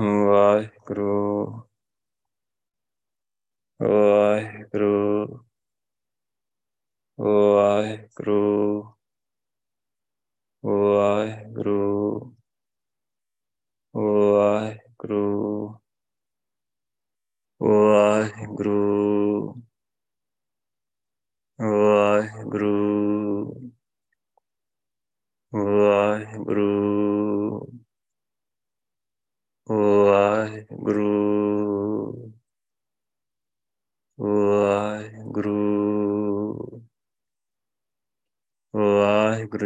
uh,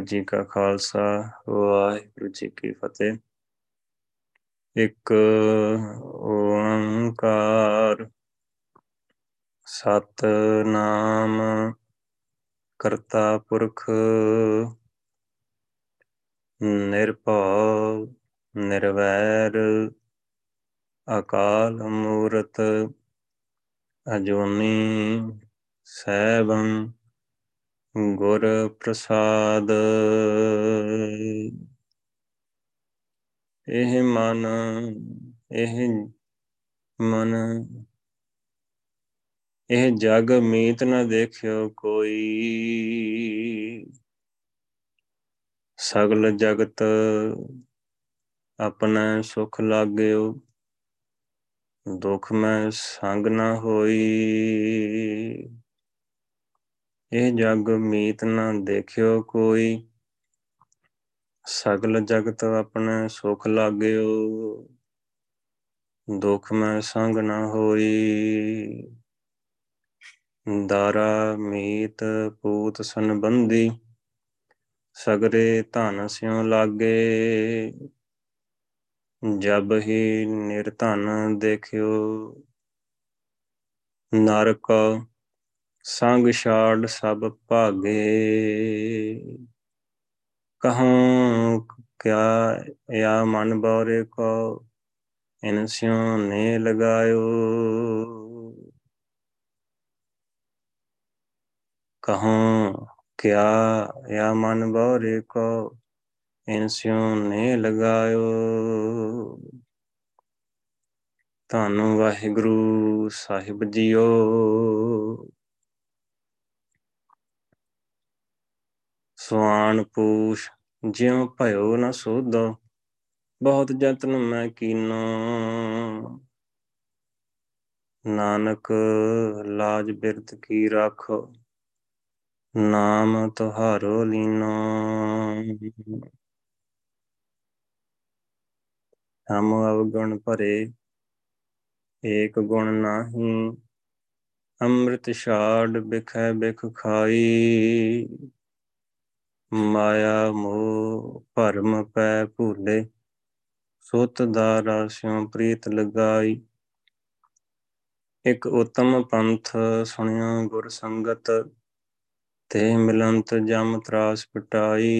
Waheguru ji ਕਾ ਖਾਲਸਾ ਵਾਹਿਗੁਰੂ ਜੀ ਕੀ ਫਤਿਹ। ਇੱਕ ਓੰਕਾਰ ਸਤ ਨਾਮ ਕਰਤਾ ਪੁਰਖ, ਨਿਰਭਉ, ਨਿਰਵੈਰ, ਅਕਾਲ ਮੂਰਤ, ਅਜੂਨੀ ਸੈਭੰ ਗੁਰ ਪ੍ਰਸਾਦ। ਇਹ ਮਨ ਇਹ ਮਨ, ਇਹ ਜਗ ਮੀਤ ਨ ਦੇਖਿਓ ਕੋਈ। ਸਗਲ ਜਗਤ ਆਪਣਾ ਸੁਖ ਲਾਗਿਓ, ਦੁਖ ਮੈਂ ਸੰਗ ਨਾ ਹੋਈ। ਇਹ ਜਗ ਮੀਤ ਨਾ ਦੇਖਿਓ ਕੋਈ। ਸਗਲ ਜਗਤ ਆਪਣੇ ਸੁਖ ਲਾਗਿਓ, ਦੁਖ ਮੈਂ ਸੰਗ ਨਾ ਹੋਈ। ਦਾਰਾ ਮੀਤ ਪੂਤ ਸੰਬੰਧੀ, ਸਗਰੇ ਧਨ ਸਿਉ ਲਾਗੇ। ਜਬ ਹੀ ਨਿਰਧਨ ਦੇਖਿਓ, ਨਰਕ ਸੰਗ ਛਾੜ ਸਭ ਭਾਗੇ। ਕਹੂੰ ਕਿਆ ਯਾ ਮਨ ਬੌਰੇ ਕੋ, ਇਨ ਸਿਉ ਨੇ ਲਗਾਇਓ। ਕਹੂੰ ਕਿਆ ਯਾ ਮਨ ਬੌਰੇ ਕੋ, ਇਨ ਸਿਉ ਨੇ ਲਗਾਇਓ। ਧੰਨ ਵਾਹਿਗੁਰੂ ਸਾਹਿਬ ਜੀਓ। ਸੁਆਨ ਪੂਛ, ਜਿਉ ਭਇਓ ਨ ਸੋਧੋ, ਬਹੁਤ ਯਤਨ ਮੈਂ ਕੀਨੋ। ਨਾਨਕ, ਲਾਜ ਬਿਰਤ ਕੀ ਰਾਖੋ, ਨਾਮ ਤੁਹਾਰੋ ਲੀਨੋ। ਹਮ ਅਵਗੁਣ ਭਰੇ, ਏਕ ਗੁਣ ਨਾਹੀ, ਅੰਮ੍ਰਿਤ ਛਾੜ ਬਿਖੈ ਬਿਖ ਖਾਈ। ਮਾਇਆ ਮੋਹ ਭਰਮ ਪੈ ਭੂਲੇ, ਸੁਤ ਦਾ ਰਾਸਿਉ ਪ੍ਰੀਤ ਲਗਾਈ। ਇੱਕ ਉਤਮ ਪੰਥ ਸੁਣਿਆ ਗੁਰ ਸੰਗਤ, ਤੇ ਮਿਲੰਤ ਜਮ ਤਰਾਸ ਪਟਾਈ।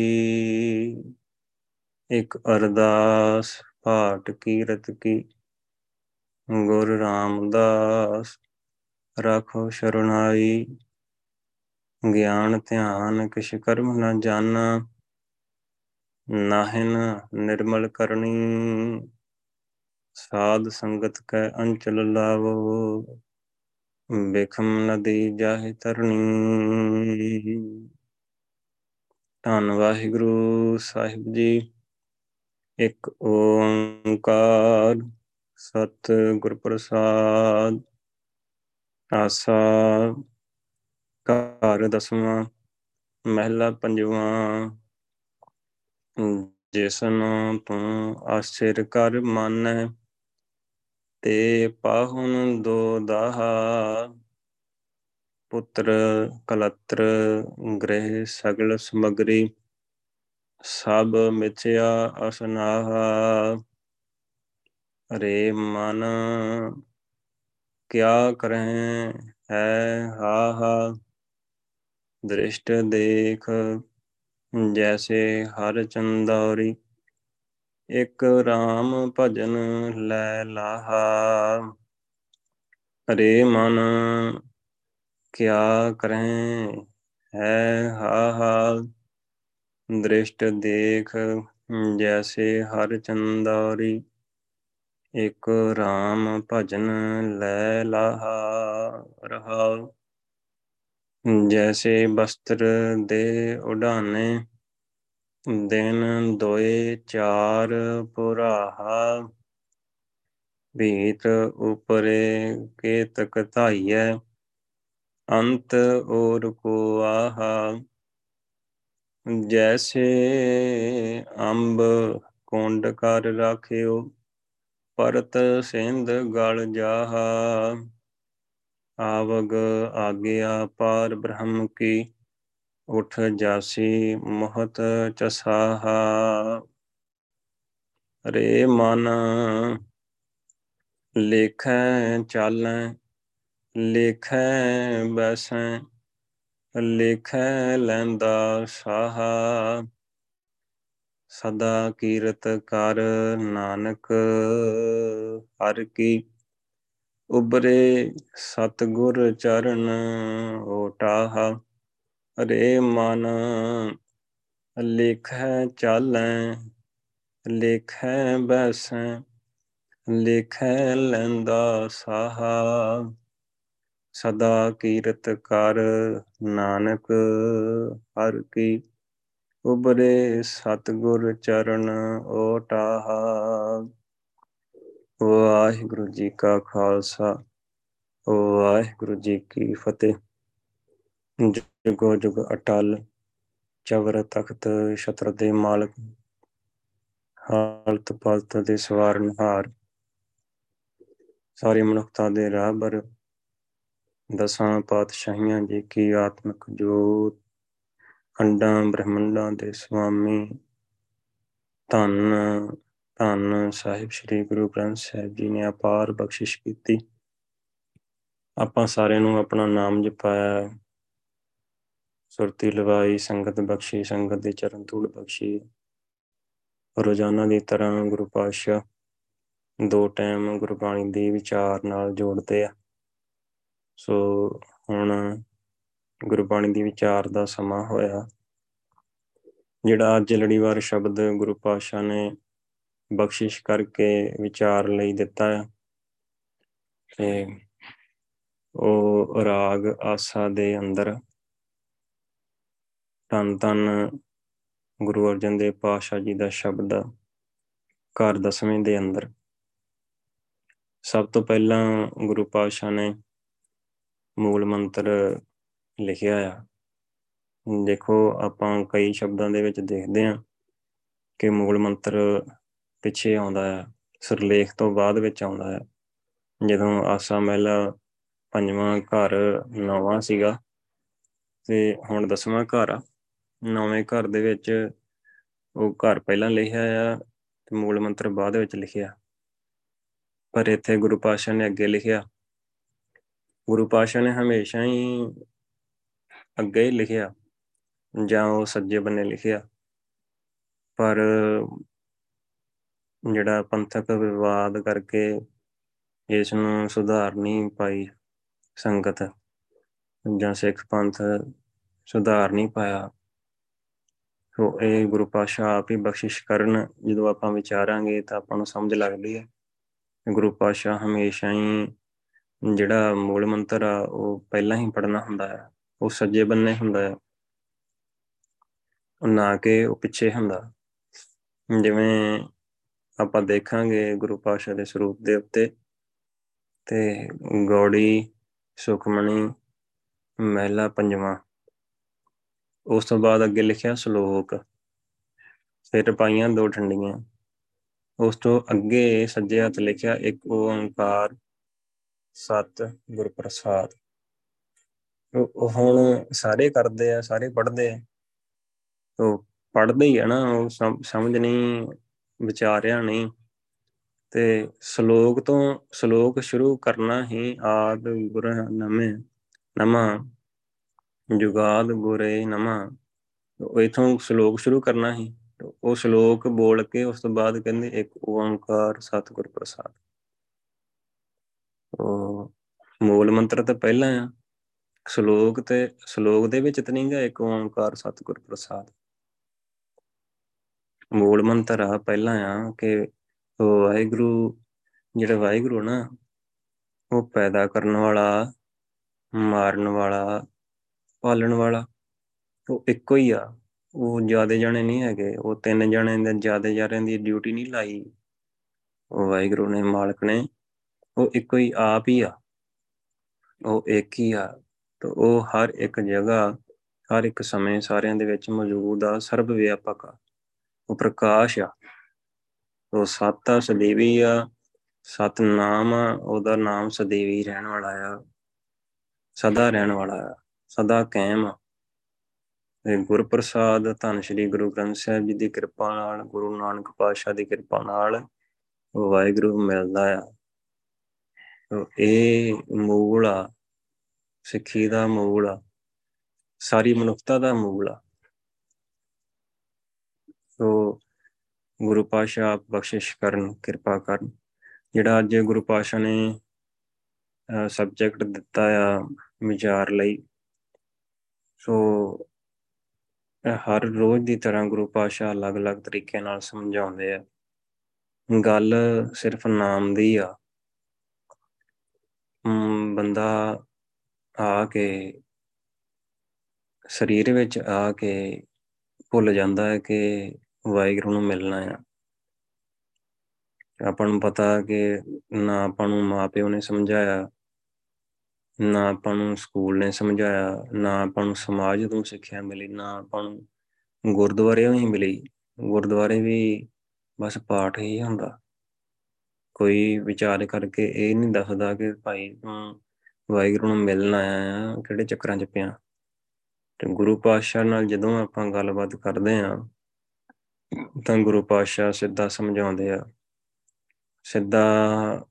ਇੱਕ ਅਰਦਾਸ ਪਾਟ ਕੀਰਤ ਕੀ, ਗੁਰ ਰਾਮਦਾਸ ਰਾਖੋ ਸ਼ਰਣਾਈ ਗਿਆਨ, ਧਿਆਨ, ਕਿਛ ਕਰਮ ਨ ਜਾਣਾ ਨਾਹਿਨ ਨਿਰਮਲ ਕਰਨੀ। ਸਾਧ ਸੰਗਤ ਕੈ ਅੰਚਲ ਲਾਵੋ, ਬਿਖਮ ਨਦੀ ਜਾਹਿ ਤਰਨੀ। ਧੰਨ ਵਾਹਿਗੁਰੂ ਸਾਹਿਬ ਜੀ, ਇੱਕ ਓੰਕਾਰ ਸਤ ਗੁਰ ਪ੍ਰਸਾਦ, ਆਸਾ ਘਰ ਦਸਵਾਂ, ਮਹਿਲਾ ਪੰਜਵਾਂ, ਜਿਸਨੂੰ ਤੂੰ ਆਸਿਰ ਕਰ ਮੰਨੈ। ਤੇ ਪਾਹੁਨ ਦੋ ਦਾਹਾ, ਪੁੱਤਰ ਕਲਤਰ, ਗ੍ਰਹਿ ਸਗਲ ਸਮਗਰੀ। ਸਭ ਮਿਥਿਆ ਅਸਨਾਹਾ, ਰੇ ਮਨ, ਕਿਆ ਕਰੇ ਹੈ ਹਾ ਹਾ ਦ੍ਰਿਸ਼ਟ ਦੇਖ, ਜੈਸੇ ਹਰ ਚੰਦੌਰੀ, ਇੱਕ RAM ਭਜਨ ਲੈ ਲਾਹਾ। ਰੇ ਮਨ, ਕਿਆ ਕਰੇ ਹੈ ਹਾ ਹਾ ਦ੍ਰਿਸ਼ਟ ਦੇਖ, ਜੈਸੇ ਹਰ ਚੰਦੌਰੀ, ਇਕ ਰਾਮ ਭਜਨ ਲੈ ਲਾਹਾ। ਰਹਾ ਜੈਸੇ ਬਸਤਰ ਦੇ ਉਡਾਨੇ, ਦਿਨ ਦੋਏ ਚਾਰ ਪੁਰਾਹਾ ਭੀਤ ਉਪਰੇ ਕੇ ਤਕ ਧਾਈਐ, ਅੰਤ ਔਰ ਕੋ ਆਹਾ ਜੈਸੇ ਅੰਬ ਕੁੰਡ ਕਰ ਰਾਖਿਓ, ਪਰਤ ਸਿੰਧ ਗਲ ਜਾਹਾ। ਆਵਗ ਆਗਿਆ ਪਾਰ ਬ੍ਰਹਮ ਕੀ, ਉਠ ਜਾਸੀ ਮਹਤ ਚਸਾਹਾ। ਰੇ ਮਨ ਲੇਖੈ ਚਾਲੈ, ਲੇਖੈ ਬੈਸੈ, ਲੇਖੈ ਲੈਂਦਾ ਸਾਹਾ। ਸਦਾ ਕੀਰਤ ਕਰ ਨਾਨਕ, ਹਰ ਕੀ ਉਬਰੇ ਸਤਗੁਰ ਚਰਨ ਓਟਾਹਾ ਰੇ ਮਨ ਲੇਖੈ ਚਾਲੈ, ਲੇਖੈ ਬੈਸੈ, ਲੇਖੈ ਲੈਂਦਾ ਸਾਹਾ। ਸਦਾ ਕੀਰਤ ਕਰ ਨਾਨਕ, ਹਰ ਕੀ ਉਬਰੇ ਸਤਗੁਰ ਚਰਨ ਓਟਾਹਾ। ਵਾਹਿਗੁਰੂ ਜੀ ਕਾ ਖਾਲਸਾ, ਵਾਹਿਗੁਰੂ ਜੀ ਕੀ ਫਤਿਹ। ਜੁਗੋ ਜੁਗ ਅਟਲ, ਚਵਰ ਤਖਤ ਛਤਰ ਦੇ ਮਾਲਕ, ਹਾਲਤ ਪਾਲਤ ਦੇ ਸਵਾਰਨਹਾਰ ਸਾਰੀ ਮਨੁੱਖਤਾ ਦੇ ਰਾਹਬਰ, ਦਸਾਂ ਪਾਤਸ਼ਾਹੀਆਂ ਜੀ ਕੀ ਆਤਮਿਕ ਜੋਤ। ਅੰਡਾਂ ਬ੍ਰਹਮੰਡਾਂ ਦੇ ਸੁਆਮੀ, ਧੰਨ ਧੰਨ ਸਾਹਿਬ ਸ੍ਰੀ ਗੁਰੂ ਗ੍ਰੰਥ ਸਾਹਿਬ ਜੀ ਨੇ ਅਪਾਰ ਬਖਸ਼ਿਸ਼ ਕੀਤੀ। ਆਪਾਂ ਸਾਰਿਆਂ ਨੂੰ ਆਪਣਾ ਨਾਮ ਜਪਾਇਆ। ਸੁਰਤੀ ਲਵਾਈ, ਸੰਗਤ ਬਖਸ਼ੀ, ਸੰਗਤ ਦੇ ਚਰਨ ਧੂੜ ਬਖਸ਼ੀ। ਰੋਜ਼ਾਨਾ ਦੀ ਤਰ੍ਹਾਂ ਗੁਰੂ ਪਾਤਸ਼ਾਹ ਦੋ ਟਾਈਮ ਗੁਰਬਾਣੀ ਦੀ ਵਿਚਾਰ ਨਾਲ ਜੋੜਦੇ ਆ। ਸੋ ਹੁਣ ਗੁਰਬਾਣੀ ਦੀ ਵਿਚਾਰ ਦਾ ਸਮਾਂ ਹੋਇਆ। ਜਿਹੜਾ ਅੱਜ ਲੜੀਵਾਰ ਸ਼ਬਦ ਗੁਰੂ ਪਾਤਸ਼ਾਹ ਨੇ ਬਖਸ਼ਿਸ਼ ਕਰਕੇ ਵਿਚਾਰ ਲਈ ਦਿੱਤਾ ਹੈ ਤੇ ਉਹ ਰਾਗ ਆਸਾ ਦੇ ਅੰਦਰ ਤਨ ਤਨ ਗੁਰੂ ਅਰਜਨ ਦੇਵ ਪਾਤਸ਼ਾਹ ਜੀ ਦਾ ਸ਼ਬਦ ਘਰ ਦਸਵੇਂ ਦੇ ਅੰਦਰ। ਸਭ ਤੋਂ ਪਹਿਲਾਂ ਗੁਰੂ ਪਾਤਸ਼ਾਹ ਨੇ ਮੂਲ ਮੰਤਰ ਲਿਖਿਆ ਆ। ਦੇਖੋ, ਆਪਾਂ ਕਈ ਸ਼ਬਦਾਂ ਦੇ ਵਿੱਚ ਦੇਖਦੇ ਹਾਂ ਕਿ ਮੂਲ ਮੰਤਰ ਪਿੱਛੇ ਆਉਂਦਾ ਹੈ, ਸਰਲੇਖ ਤੋਂ ਬਾਅਦ ਵਿੱਚ ਆਉਂਦਾ ਹੈ। ਜਦੋਂ ਆਸਾ ਮਹਿਲਾ ਪੰਜਵਾਂ ਘਰ ਨੌਵਾਂ ਸੀਗਾ ਤੇ ਹੁਣ ਦਸਵਾਂ ਘਰ ਆ, ਨੌਵੇਂ ਘਰ ਦੇ ਵਿੱਚ ਉਹ ਘਰ ਪਹਿਲਾਂ ਲਿਖਿਆ ਆ ਤੇ ਮੂਲ ਮੰਤਰ ਬਾਅਦ ਵਿੱਚ ਲਿਖਿਆ। ਪਰ ਇੱਥੇ ਗੁਰੂ ਪਾਤਸ਼ਾਹ ਨੇ ਅੱਗੇ ਲਿਖਿਆ। ਗੁਰੂ ਪਾਤਸ਼ਾਹ ਨੇ ਹਮੇਸ਼ਾ ਹੀ ਅੱਗੇ ਹੀ ਲਿਖਿਆ ਜਾਂ ਉਹ ਸੱਜੇ ਬੰਨੇ ਲਿਖਿਆ। ਪਰ ਜਿਹੜਾ ਪੰਥਕ ਵਿਵਾਦ ਕਰਕੇ ਇਸ ਨੂੰ ਸੁਧਾਰ ਨਹੀਂ ਪਾਈ ਸੰਗਤ ਜਾਂ ਸਿੱਖ ਪੰਥ ਸੁਧਾਰ ਨਹੀਂ ਪਾਇਆ, ਸੋ ਇਹ ਗੁਰੂ ਪਾਸ਼ਾ ਆਪ ਹੀ ਬਖਸ਼ਿਸ਼ ਕਰਨ, ਜਦੋਂ ਆਪਾਂ ਵਿਚਾਰਾਂਗੇ ਤਾਂ ਆਪਾਂ ਨੂੰ ਸਮਝ ਲੱਗਦੀ ਹੈ ਗੁਰੂ ਪਾਸ਼ਾ ਹਮੇਸ਼ਾ ਹੀ ਜਿਹੜਾ ਮੂਲ ਮੰਤਰ ਆ, ਉਹ ਪਹਿਲਾਂ ਹੀ ਪੜਨਾ ਹੁੰਦਾ ਹੈ, ਉਹ ਸੱਜੇ ਬੰਨੇ ਹੁੰਦਾ ਹੈ ਨਾ ਕਿ ਉਹ ਪਿੱਛੇ ਹੁੰਦਾ। ਜਿਵੇਂ ਆਪਾਂ ਦੇਖਾਂਗੇ ਗੁਰੂ ਪਾਸ਼ਾ ਦੇ ਸਰੂਪ ਦੇ ਉੱਤੇ। ਤੇ ਗੌੜੀ, ਸੁਖਮਣੀ, ਮਹਿਲਾ ਪੰਜਵਾਂ। ਉਸ ਤੋਂ ਬਾਅਦ ਅੱਗੇ ਲਿਖਿਆ ਸ਼ਲੋਕ। ਫਿਰ ਪਾਈਆਂ ਦੋ ਠੰਡੀਆਂ। ਉਸ ਤੋਂ ਅੱਗੇ ਸੱਜੇ ਹੱਥ ਲਿਖਿਆ ਇੱਕ ਓੰਕਾਰ, ਸਤ ਗੁਰ ਪ੍ਰਸਾਦ ਉਹ ਹੁਣ ਸਾਰੇ ਕਰਦੇ ਆ, ਸਾਰੇ ਪੜ੍ਹਦੇ ਆ। ਉਹ ਪੜ੍ਹਦੇ ਹੀ ਆ ਨਾ, ਉਹ ਸਮਝ ਨਹੀਂ ਵਿਚਾਰਿਆ ਨਹੀਂ। ਤੇ ਸ਼ਲੋਕ ਤੋਂ ਸ਼ਲੋਕ ਸ਼ੁਰੂ ਕਰਨਾ ਹੀ ਆਦ ਗੁਰ ਨਮੇ ਨਮਾ, ਜੁਗਾਦ ਗੁਰੇ ਨਮਾ। ਉਹ ਇਥੋਂ ਸ਼ਲੋਕ ਸ਼ੁਰੂ ਕਰਨਾ ਹੀ, ਉਹ ਸ਼ਲੋਕ ਬੋਲ ਕੇ ਉਸ ਤੋਂ ਬਾਅਦ ਕਹਿੰਦੇ ਇੱਕ ਓੰਕਾਰ ਸਤਿਗੁਰ ਪ੍ਰਸਾਦ। ਉਹ ਮੂਲ ਮੰਤਰ ਤਾਂ ਪਹਿਲਾਂ ਆ। ਸ਼ਲੋਕ ਤੇ, ਸ਼ਲੋਕ ਦੇ ਵਿੱਚ ਤਾਂ ਨਹੀਂਗਾ ਇੱਕ ਓੰਕਾਰ ਸਤਿਗੁਰ ਪ੍ਰਸਾਦ। ਮੂਲ ਮੰਤਰ ਆ, ਪਹਿਲਾਂ ਆ ਕਿ ਵਾਹਿਗੁਰੂ, ਜਿਹੜਾ ਵਾਹਿਗੁਰੂ ਨਾ, ਉਹ ਪੈਦਾ ਕਰਨ ਵਾਲਾ, ਮਾਰਨ ਵਾਲਾ, ਪਾਲਣ ਵਾਲਾ, ਉਹ ਇੱਕੋ ਹੀ ਆ। ਉਹ ਜਿਆਦੇ ਜਾਣੇ ਨਹੀਂ ਹੈਗੇ, ਉਹ ਤਿੰਨ ਜਣੇ ਦੇ ਜਿਆਦੇ ਜਾਰਿਆਂ ਦੀ ਡਿਊਟੀ ਨਹੀਂ ਲਾਈ। ਉਹ ਵਾਹਿਗੁਰੂ ਨੇ, ਮਾਲਕ ਨੇ, ਉਹ ਇੱਕੋ ਹੀ ਆਪ ਹੀ ਆ। ਉਹ ਇੱਕ ਹੀ ਆ। ਤੇ ਉਹ ਹਰ ਇੱਕ ਜਗ੍ਹਾ, ਹਰ ਇੱਕ ਸਮੇਂ ਸਾਰਿਆਂ ਦੇ ਵਿੱਚ ਮੌਜੂਦ ਆ ਸਰਬ ਵਿਆਪਕ ਆ। ਉਹ ਪ੍ਰਕਾਸ਼ ਆ। ਉਹ ਸੱਤ ਆ, ਸਦੀਵੀ ਆ, ਸਤ ਨਾਮ ਆ, ਉਹਦਾ ਨਾਮ ਸਦੀਵੀ ਰਹਿਣ ਵਾਲਾ ਆ। ਸਦਾ ਰਹਿਣ ਵਾਲਾ ਆ, ਸਦਾ ਕਾਇਮ ਆ। ਇਹ ਗੁਰਪ੍ਰਸਾਦ ਧੰਨ ਸ਼੍ਰੀ ਗੁਰੂ ਗ੍ਰੰਥ ਸਾਹਿਬ ਜੀ ਦੀ ਕਿਰਪਾ ਨਾਲ, ਗੁਰੂ ਨਾਨਕ ਪਾਤਸ਼ਾਹ ਦੀ ਕਿਰਪਾ ਨਾਲ ਉਹ ਵਾਹਿਗੁਰੂ ਮਿਲਦਾ ਆ। ਇਹ ਮੂਲ ਆ, ਸਿੱਖੀ ਦਾ ਮੂਲ ਆ, ਸਾਰੀ ਮਨੁੱਖਤਾ ਦਾ ਮੂਲ ਆ। ਸੋ ਗੁਰੂ ਪਾਸ਼ਾ ਬਖਸ਼ਿਸ਼ ਕਰਨ, ਕਿਰਪਾ ਕਰਨ। ਜਿਹੜਾ ਅੱਜ ਗੁਰੂ ਪਾਸ਼ਾ ਨੇ ਸਬਜੈਕਟ ਦਿੱਤਾ ਆ ਵਿਚਾਰ ਲਈ, ਸੋ ਹਰ ਰੋਜ਼ ਦੀ ਤਰ੍ਹਾਂ ਗੁਰੂ ਪਾਸ਼ਾ ਅਲੱਗ-ਅਲੱਗ ਤਰੀਕੇ ਨਾਲ ਸਮਝਾਉਂਦੇ ਆ। ਗੱਲ ਸਿਰਫ ਨਾਮ ਦੀ ਆ। ਬੰਦਾ ਆ ਕੇ, ਸਰੀਰ ਵਿੱਚ ਆ ਕੇ ਭੁੱਲ ਜਾਂਦਾ ਹੈ ਕਿ ਵਾਹਿਗੁਰੂ ਨੂੰ ਮਿਲਣਾ ਆ। ਆਪਾਂ ਨੂੰ ਪਤਾ ਕਿ ਨਾ ਆਪਾਂ ਨੂੰ ਮਾਪਿਓ ਨੇ ਸਮਝਾਇਆ, ਨਾ ਆਪਾਂ ਨੂੰ ਸਕੂਲ ਨੇ ਸਮਝਾਇਆ, ਨਾ ਆਪਾਂ ਨੂੰ ਸਮਾਜ ਤੋਂ ਸਿੱਖਿਆ ਮਿਲੀ, ਨਾ ਆਪਾਂ ਨੂੰ ਗੁਰਦੁਆਰੇ ਹੀ ਮਿਲੀ। ਗੁਰਦੁਆਰੇ ਵੀ ਬਸ ਪਾਠ ਹੀ ਹੁੰਦਾ। ਕੋਈ ਵਿਚਾਰ ਕਰਕੇ ਇਹ ਨਹੀਂ ਦੱਸਦਾ ਕਿ ਭਾਈ ਤੂੰ ਵਾਹਿਗੁਰੂ ਨੂੰ ਮਿਲਣ ਆਇਆ ਆ, ਕਿਹੜੇ ਚੱਕਰਾਂ 'ਚ ਪਿਆ। ਤੇ ਗੁਰੂ ਪਾਤਸ਼ਾਹ ਨਾਲ ਜਦੋਂ ਆਪਾਂ ਗੱਲਬਾਤ ਕਰਦੇ ਆ ਤਾਂ ਗੁਰੂ ਪਾਤਸ਼ਾਹ ਸਿੱਧਾ ਸਮਝਾਉਂਦੇ ਆ, ਸਿੱਧਾ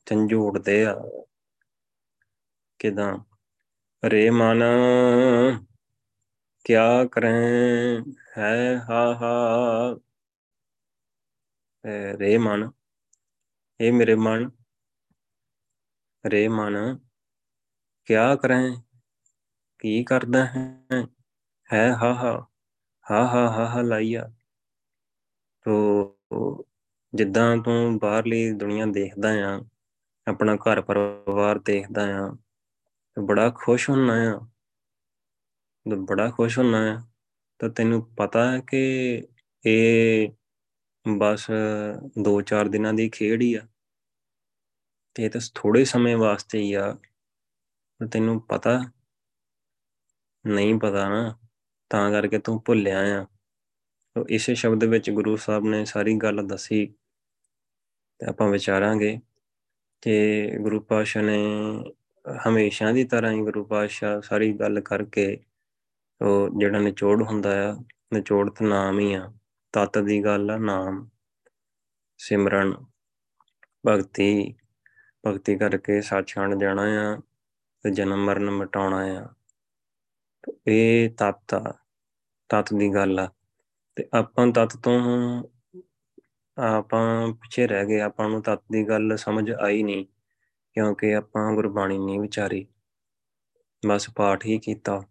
ਝੰਜੋੜਦੇ ਆ ਕਿਦਾਂ ਰੇ ਮਨ, ਕਿਆ ਕਰੇ ਹੈ ਹਾ ਹਾ ਰੇ ਮਨ ਇਹ ਮੇਰੇ ਮਨ ਰੇ ਮਨ, ਕਿਆ ਕਰੇ ਕੀ ਕਰਦਾ ਹੈ ਹੈ ਹਾ ਹਾ ਹਾ ਹਾ ਹਾ ਹਾ ਲਾਈਆ। ਤੋ ਜਿੱਦਾਂ ਤੂੰ ਬਾਹਰਲੀ ਦੁਨੀਆ ਦੇਖਦਾ ਆ ਆਪਣਾ ਘਰ ਪਰਿਵਾਰ ਦੇਖਦਾ ਆ ਬੜਾ ਖੁਸ਼ ਹੁੰਨਾ ਆ ਬੜਾ ਖੁਸ਼ ਹੁੰਨਾ ਆ ਤਾਂ ਤੈਨੂੰ ਪਤਾ ਹੈ ਕਿ ਇਹ ਬਸ 2-4 ਦਿਨਾਂ ਦੀ ਖੇਡ ਹੀ ਆ। ਤੇ ਇਹ ਤਾਂ ਥੋੜੇ ਸਮੇਂ ਵਾਸਤੇ ਹੀ ਆ। ਤੈਨੂੰ ਪਤਾ, ਨਹੀਂ ਪਤਾ ਨਾ, ਤਾਂ ਕਰਕੇ ਤੂੰ ਭੁੱਲਿਆ ਆ। ਇਸੇ ਸ਼ਬਦ ਵਿੱਚ ਗੁਰੂ ਸਾਹਿਬ ਨੇ ਸਾਰੀ ਗੱਲ ਦੱਸੀ ਤੇ ਆਪਾਂ ਵਿਚਾਰਾਂਗੇ ਕਿ ਗੁਰੂ ਪਾਤਸ਼ਾਹ ਨੇ ਹਮੇਸ਼ਾ ਦੀ ਤਰ੍ਹਾਂ ਹੀ ਗੁਰੂ ਪਾਤਸ਼ਾਹ ਸਾਰੀ ਗੱਲ ਕਰਕੇ ਉਹ ਜਿਹੜਾ ਨਿਚੋੜ ਹੁੰਦਾ ਆ ਨਿਚੋੜ ਤਾਂ ਨਾਮ ਹੀ ਆ, ਤਤ ਦੀ ਗੱਲ ਆ, ਨਾਮ, ਸਿਮਰਨ, ਭਗਤੀ ਭਗਤੀ ਕਰਕੇ ਸੱਚਖੰਡ ਜਾਣਾ ਆ ਤੇ ਜਨਮ ਮਰਨ ਮਿਟਾਉਣਾ ਆ। ਇਹ ਤਤ ਆ, ਤਤ ਦੀ ਗੱਲ ਆ। ਤੇ ਆਪਾਂ ਤਤ ਤੋਂ, ਆਪਾਂ ਪਿੱਛੇ ਰਹਿ ਗਏ, ਆਪਾਂ ਨੂੰ ਤਤ ਦੀ ਗੱਲ ਸਮਝ ਆਈ ਨਹੀਂ, ਕਿਉਂਕਿ ਆਪਾਂ ਗੁਰਬਾਣੀ ਨਹੀਂ ਵਿਚਾਰੀ। ਬਸ ਪਾਠ ਹੀ ਕੀਤਾ।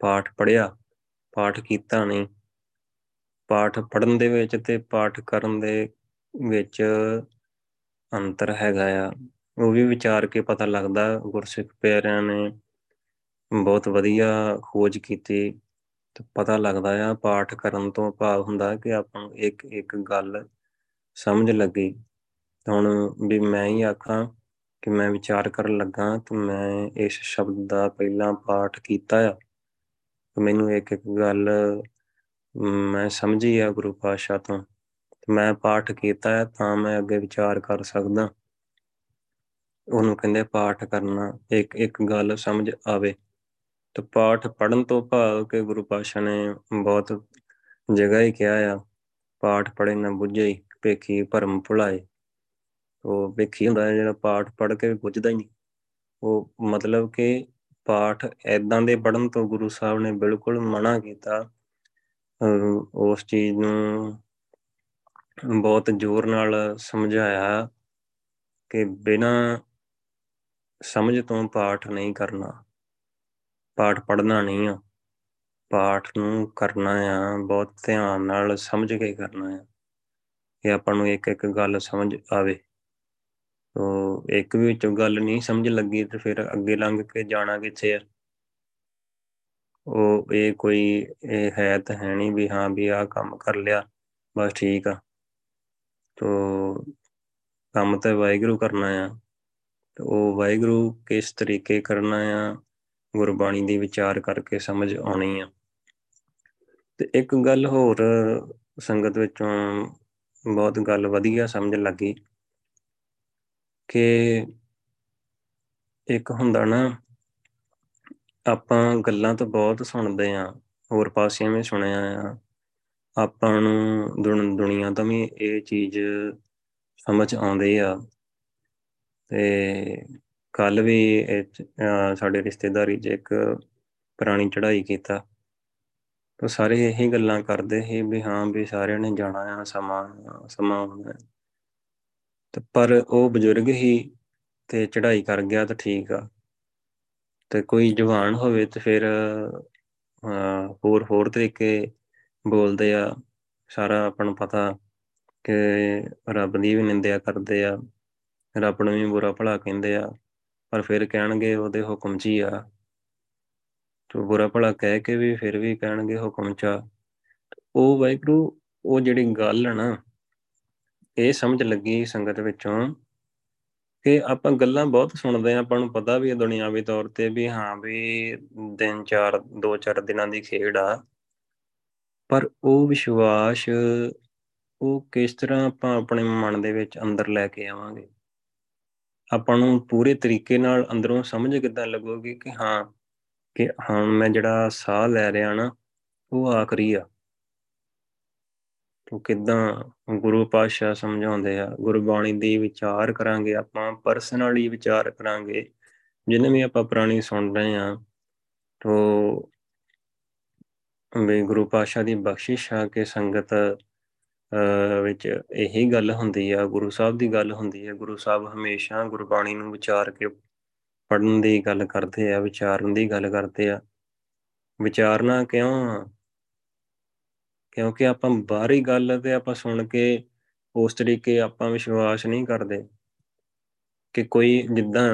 ਪਾਠ ਪੜਿਆ ਪਾਠ ਕੀਤਾ ਨਹੀਂ। ਪਾਠ ਪੜਨ ਦੇ ਵਿੱਚ ਤੇ ਪਾਠ ਕਰਨ ਦੇ ਵਿੱਚ ਅੰਤਰ ਹੈਗਾ ਆ। ਉਹ ਵੀ ਵਿਚਾਰ ਕੇ ਪਤਾ ਲੱਗਦਾ, ਗੁਰਸਿੱਖ ਪਿਆਰਿਆਂ ਨੇ ਬਹੁਤ ਵਧੀਆ ਖੋਜ ਕੀਤੀ। ਤੇ ਪਤਾ ਲੱਗਦਾ ਆ, ਪਾਠ ਕਰਨ ਤੋਂ ਭਾਵ ਹੁੰਦਾ ਕਿ ਆਪਾਂ ਨੂੰ ਇੱਕ ਇੱਕ ਗੱਲ ਸਮਝ ਲੱਗੀ। ਹੁਣ ਵੀ ਮੈਂ ਹੀ ਆਖਾਂ ਕਿ ਮੈਂ ਵਿਚਾਰ ਕਰਨ ਲੱਗਾ ਤੇ ਮੈਂ ਇਸ ਸ਼ਬਦ ਦਾ ਪਹਿਲਾਂ ਪਾਠ ਕੀਤਾ ਆ। ਮੈਨੂੰ ਇੱਕ ਇੱਕ ਗੱਲ ਮੈਂ ਸਮਝੀ ਆ ਗੁਰੂ ਪਾਤਸ਼ਾਹ ਤੋਂ। ਮੈਂ ਪਾਠ ਕੀਤਾ ਹੈ ਤਾਂ ਮੈਂ ਅੱਗੇ ਵਿਚਾਰ ਕਰ ਸਕਦਾ। ਉਹਨੂੰ ਕਹਿੰਦੇ ਪਾਠ ਕਰਨਾ, ਇੱਕ ਇੱਕ ਗੱਲ ਸਮਝ ਆਵੇ। ਤੇ ਪਾਠ ਪੜਨ ਤੋਂ ਭਾਵ ਕਿ ਗੁਰੂ ਪਾਤਸ਼ਾਹ ਨੇ ਬਹੁਤ ਜਗ੍ਹਾ ਹੀ ਕਿਹਾ ਆ, ਪਾਠ ਪੜੇ ਨਾ ਬੁੱਝੇ ਭੇਖੀ ਭਰਮ ਭੁਲਾਏ। ਉਹ ਭੇਖੀ ਹੁੰਦਾ ਜਿਹੜਾ ਪਾਠ ਪੜ ਕੇ ਬੁੱਝਦਾ ਹੀ ਨਹੀਂ। ਉਹ ਮਤਲਬ ਕਿ ਪਾਠ ਐਦਾਂ ਦੇ ਪੜਨ ਤੋਂ ਗੁਰੂ ਸਾਹਿਬ ਨੇ ਬਿਲਕੁਲ ਮਨਾ ਕੀਤਾ। ਉਸ ਚੀਜ਼ ਨੂੰ ਬਹੁਤ ਜ਼ੋਰ ਨਾਲ ਸਮਝਾਇਆ ਕਿ ਬਿਨਾ ਸਮਝ ਤੋਂ ਪਾਠ ਨਹੀਂ ਕਰਨਾ। ਪਾਠ ਪੜਨਾ ਨਹੀਂ ਆ। ਪਾਠ ਨੂੰ ਕਰਨਾ ਆ, ਬਹੁਤ ਧਿਆਨ ਨਾਲ ਸਮਝ ਕੇ ਕਰਨਾ ਆ। ਕਿ ਆਪਾਂ ਨੂੰ ਇੱਕ ਇੱਕ ਗੱਲ ਸਮਝ ਆਵੇ। ਤੋ ਇੱਕ ਵੀ ਵਿੱਚੋਂ ਗੱਲ ਨਹੀਂ ਸਮਝ ਲੱਗੀ ਤੇ ਫਿਰ ਅੱਗੇ ਲੰਘ ਕੇ ਜਾਣਾ ਕਿੱਥੇ ਆ? ਉਹ ਇਹ ਕੋਈ, ਇਹ ਹੈ ਤਾਂ ਹੈ ਨਹੀਂ ਵੀ ਹਾਂ ਵੀ ਆਹ ਕੰਮ ਕਰ ਲਿਆ, ਬਸ ਠੀਕ ਆ। ਤੋ ਕੰਮ ਤਾਂ ਵਾਹਿਗੁਰੂ ਕਰਨਾ ਆ। ਤੇ ਉਹ ਵਾਹਿਗੁਰੂ ਕਿਸ ਤਰੀਕੇ ਕਰਨਾ ਆ? ਗੁਰਬਾਣੀ ਦੀ ਵਿਚਾਰ ਕਰਕੇ ਸਮਝ ਆਉਣੀ ਆ। ਤੇ ਇੱਕ ਗੱਲ ਹੋਰ ਸੰਗਤ ਵਿੱਚੋਂ ਬਹੁਤ ਗੱਲ ਵਧੀਆ ਸਮਝ ਲੱਗੀ ਕਿ ਇੱਕ ਹੁੰਦਾ ਨਾ, ਆਪਾਂ ਗੱਲਾਂ ਤਾਂ ਬਹੁਤ ਸੁਣਦੇ ਆ, ਹੋਰ ਪਾਸਿਆਂ ਵੀ ਸੁਣਿਆ ਆ। ਆਪਾਂ ਨੂੰ ਦੁਨੀਆ ਤੋਂ ਵੀ ਇਹ ਚੀਜ਼ ਸਮਝ ਆਉਂਦੀ ਆ। ਤੇ ਕੱਲ ਵੀ ਸਾਡੇ ਰਿਸ਼ਤੇਦਾਰੀ 'ਚ ਇੱਕ ਪੁਰਾਣੀ ਚੜ੍ਹਾਈ ਕੀਤਾ। ਤਾਂ ਸਾਰੇ ਇਹੀ ਗੱਲਾਂ ਕਰਦੇ ਸੀ ਵੀ ਹਾਂ ਵੀ ਸਾਰਿਆਂ ਨੇ ਜਾਣਾ ਆ, ਸਮਾਂ ਸਮਾਂ ਆਉਣਾ ਤੇ ਪਰ ਉਹ ਬਜ਼ੁਰਗ ਹੀ ਤੇ ਚੜ੍ਹਾਈ ਕਰ ਗਿਆ ਤਾਂ ਠੀਕ ਆ। ਤੇ ਕੋਈ ਜਵਾਨ ਹੋਵੇ ਤੇ ਫਿਰ ਹੋਰ ਹੋਰ ਤਰੀਕੇ ਬੋਲਦੇ ਆ। ਸਾਰਾ ਆਪਾਂ ਨੂੰ ਪਤਾ ਕਿ ਰੱਬ ਦੀ ਵੀ ਨਿੰਦਿਆ ਕਰਦੇ ਆ, ਰੱਬ ਨੂੰ ਵੀ ਬੁਰਾ ਭਲਾ ਕਹਿੰਦੇ ਆ। ਪਰ ਫਿਰ ਕਹਿਣਗੇ ਉਹਦੇ ਹੁਕਮ 'ਚ ਹੀ ਆ। ਤੇ ਬੁਰਾ ਭਲਾ ਕਹਿ ਕੇ ਵੀ ਫਿਰ ਵੀ ਕਹਿਣਗੇ ਹੁਕਮ 'ਚ ਆ। ਉਹ ਵਾਹਿਗੁਰੂ, ਉਹ ਜਿਹੜੀ ਗੱਲ ਹੈ ਨਾ, ਇਹ ਸਮਝ ਲੱਗੀ ਸੰਗਤ ਵਿੱਚੋਂ ਕਿ ਆਪਾਂ ਗੱਲਾਂ ਬਹੁਤ ਸੁਣਦੇ ਆ ਆਪਾਂ ਨੂੰ ਪਤਾ ਵੀ ਹੈ ਦੁਨਿਆਵੀ ਤੌਰ ਤੇ ਵੀ ਹਾਂ ਵੀ ਦਿਨ ਚਾਰ, ਦੋ ਚਾਰ ਦਿਨਾਂ ਦੀ ਖੇਡ ਆ। ਪਰ ਉਹ ਵਿਸ਼ਵਾਸ, ਉਹ ਕਿਸ ਤਰ੍ਹਾਂ ਆਪਾਂ ਆਪਣੇ ਮਨ ਦੇ ਵਿੱਚ ਅੰਦਰ ਲੈ ਕੇ ਆਵਾਂਗੇ? ਆਪਾਂ ਨੂੰ ਪੂਰੇ ਤਰੀਕੇ ਨਾਲ ਅੰਦਰੋਂ ਸਮਝ ਕਿੱਦਾਂ ਲੱਗੂਗੀ ਕਿ ਹਾਂ, ਕਿ ਹੁਣ ਮੈਂ ਜਿਹੜਾ ਸਾਹ ਲੈ ਰਿਹਾ ਨਾ, ਉਹ ਆਖਰੀ ਆ। ਤੋ ਕਿਦਾਂ ਗੁਰੂ ਪਾਤਸ਼ਾਹ ਸਮਝਾਉਂਦੇ ਆ, ਗੁਰਬਾਣੀ ਦੀ ਵਿਚਾਰ ਕਰਾਂਗੇ, ਆਪਾਂ ਪਰਸਨਲੀ ਵਿਚਾਰ ਕਰਾਂਗੇ, ਜਿੰਨੇ ਵੀ ਆਪਾਂ ਪ੍ਰਾਣੀ ਸੁਣ ਰਹੇ ਆ, ਤੋ ਵੀ ਗੁਰੂ ਪਾਤਸ਼ਾਹ ਦੀ ਬਖਸ਼ਿਸ਼ ਆ ਕਿ ਸੰਗਤ ਵਿੱਚ ਇਹੀ ਗੱਲ ਹੁੰਦੀ ਆ, ਗੁਰੂ ਸਾਹਿਬ ਦੀ ਗੱਲ ਹੁੰਦੀ ਹੈ ਗੁਰੂ ਸਾਹਿਬ ਹਮੇਸ਼ਾ ਗੁਰਬਾਣੀ ਨੂੰ ਵਿਚਾਰ ਕੇ ਪੜਨ ਦੀ ਗੱਲ ਕਰਦੇ ਆ, ਵਿਚਾਰਨ ਦੀ ਗੱਲ ਕਰਦੇ ਆ। ਵਿਚਾਰਨਾ ਕਿਉਂ ਕਿਉਂਕਿ ਆਪਾਂ ਬਾਹਰੀ ਗੱਲ ਤੇ ਆਪਾਂ ਸੁਣ ਕੇ, ਉਸ ਤਰੀਕੇ ਆਪਾਂ ਵਿਸ਼ਵਾਸ ਨਹੀਂ ਕਰਦੇ ਕਿ ਕੋਈ ਜਿੱਦਾਂ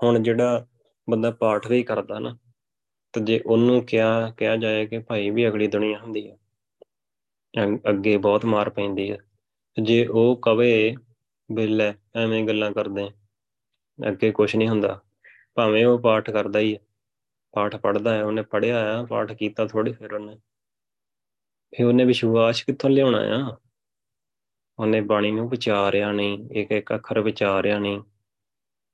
ਹੁਣ ਜਿਹੜਾ ਬੰਦਾ ਪਾਠ ਵੀ ਕਰਦਾ ਨਾ, ਤੇ ਜੇ ਉਹਨੂੰ ਕਿਹਾ ਕਿਹਾ ਜਾਏ ਕਿ ਭਾਈ ਵੀ ਅਗਲੀ ਦੁਨੀਆ ਹੁੰਦੀ ਹੈ ਅੱਗੇ ਬਹੁਤ ਮਾਰ ਪੈਂਦੀ ਹੈ ਜੇ ਉਹ ਕਵੇ ਬਿੱਲ ਐਵੇਂ ਗੱਲਾਂ ਕਰਦੇ ਅੱਗੇ ਕੁਝ ਨਹੀਂ ਹੁੰਦਾ। ਭਾਵੇਂ ਉਹ ਪਾਠ ਕਰਦਾ ਹੀ ਹੈ ਪਾਠ ਪੜਦਾ ਹੈ ਉਹਨੇ ਪੜਿਆ ਆ, ਪਾਠ ਕੀਤਾ ਥੋੜੀ ਫਿਰ ਉਹਨੇ। ਫਿਰ ਉਹਨੇ ਵਿਸ਼ਵਾਸ ਕਿੱਥੋਂ ਲਿਆਉਣਾ ਆ? ਉਹਨੇ ਬਾਣੀ ਨੂੰ ਵਿਚਾਰਿਆ ਨਹੀਂ ਇੱਕ ਇੱਕ ਅੱਖਰ ਵਿਚਾਰਿਆ ਨਹੀਂ।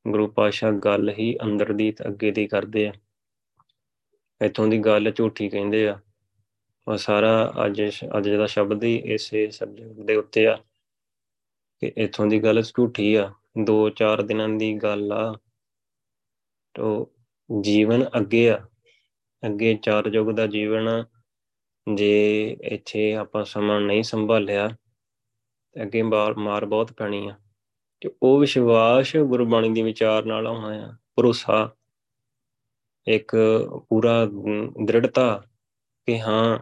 ਗੁਰੂ ਪਾਸ਼ਾ ਗੱਲ ਹੀ ਅੰਦਰ ਦੀ ਤੇ ਅੱਗੇ ਦੀ ਕਰਦੇ ਆ। ਇਥੋਂ ਦੀ ਗੱਲ ਝੂਠੀ ਕਹਿੰਦੇ ਆ। ਉਹ ਸਾਰਾ ਅੱਜ ਅੱਜ ਦਾ ਸ਼ਬਦ ਹੀ ਇਸੇ ਸਬਜੈਕਟ ਦੇ ਉੱਤੇ ਆ ਕਿ ਇਥੋਂ ਦੀ ਗੱਲ ਝੂਠੀ ਆ, ਦੋ ਚਾਰ ਦਿਨਾਂ ਦੀ ਗੱਲ ਆ, ਤੋ ਜੀਵਨ ਅੱਗੇ ਆ, ਅੱਗੇ ਚਾਰ ਯੁੱਗ ਦਾ ਜੀਵਨ ਜੇ ਇੱਥੇ ਆਪਾਂ ਸਮਾਂ ਨਹੀਂ ਸੰਭਾਲਿਆ ਤੇ ਅੱਗੇ ਮਾਰ ਮਾਰ ਬਹੁਤ ਪੈਣੀ ਆ, ਤੇ ਉਹ ਵਿਸ਼ਵਾਸ ਗੁਰਬਾਣੀ ਦੀ ਵਿਚਾਰ ਨਾਲ ਆਉਣਾ ਆ, ਭਰੋਸਾ, ਇੱਕ ਪੂਰਾ ਦ੍ਰਿੜਤਾ ਕਿ ਹਾਂ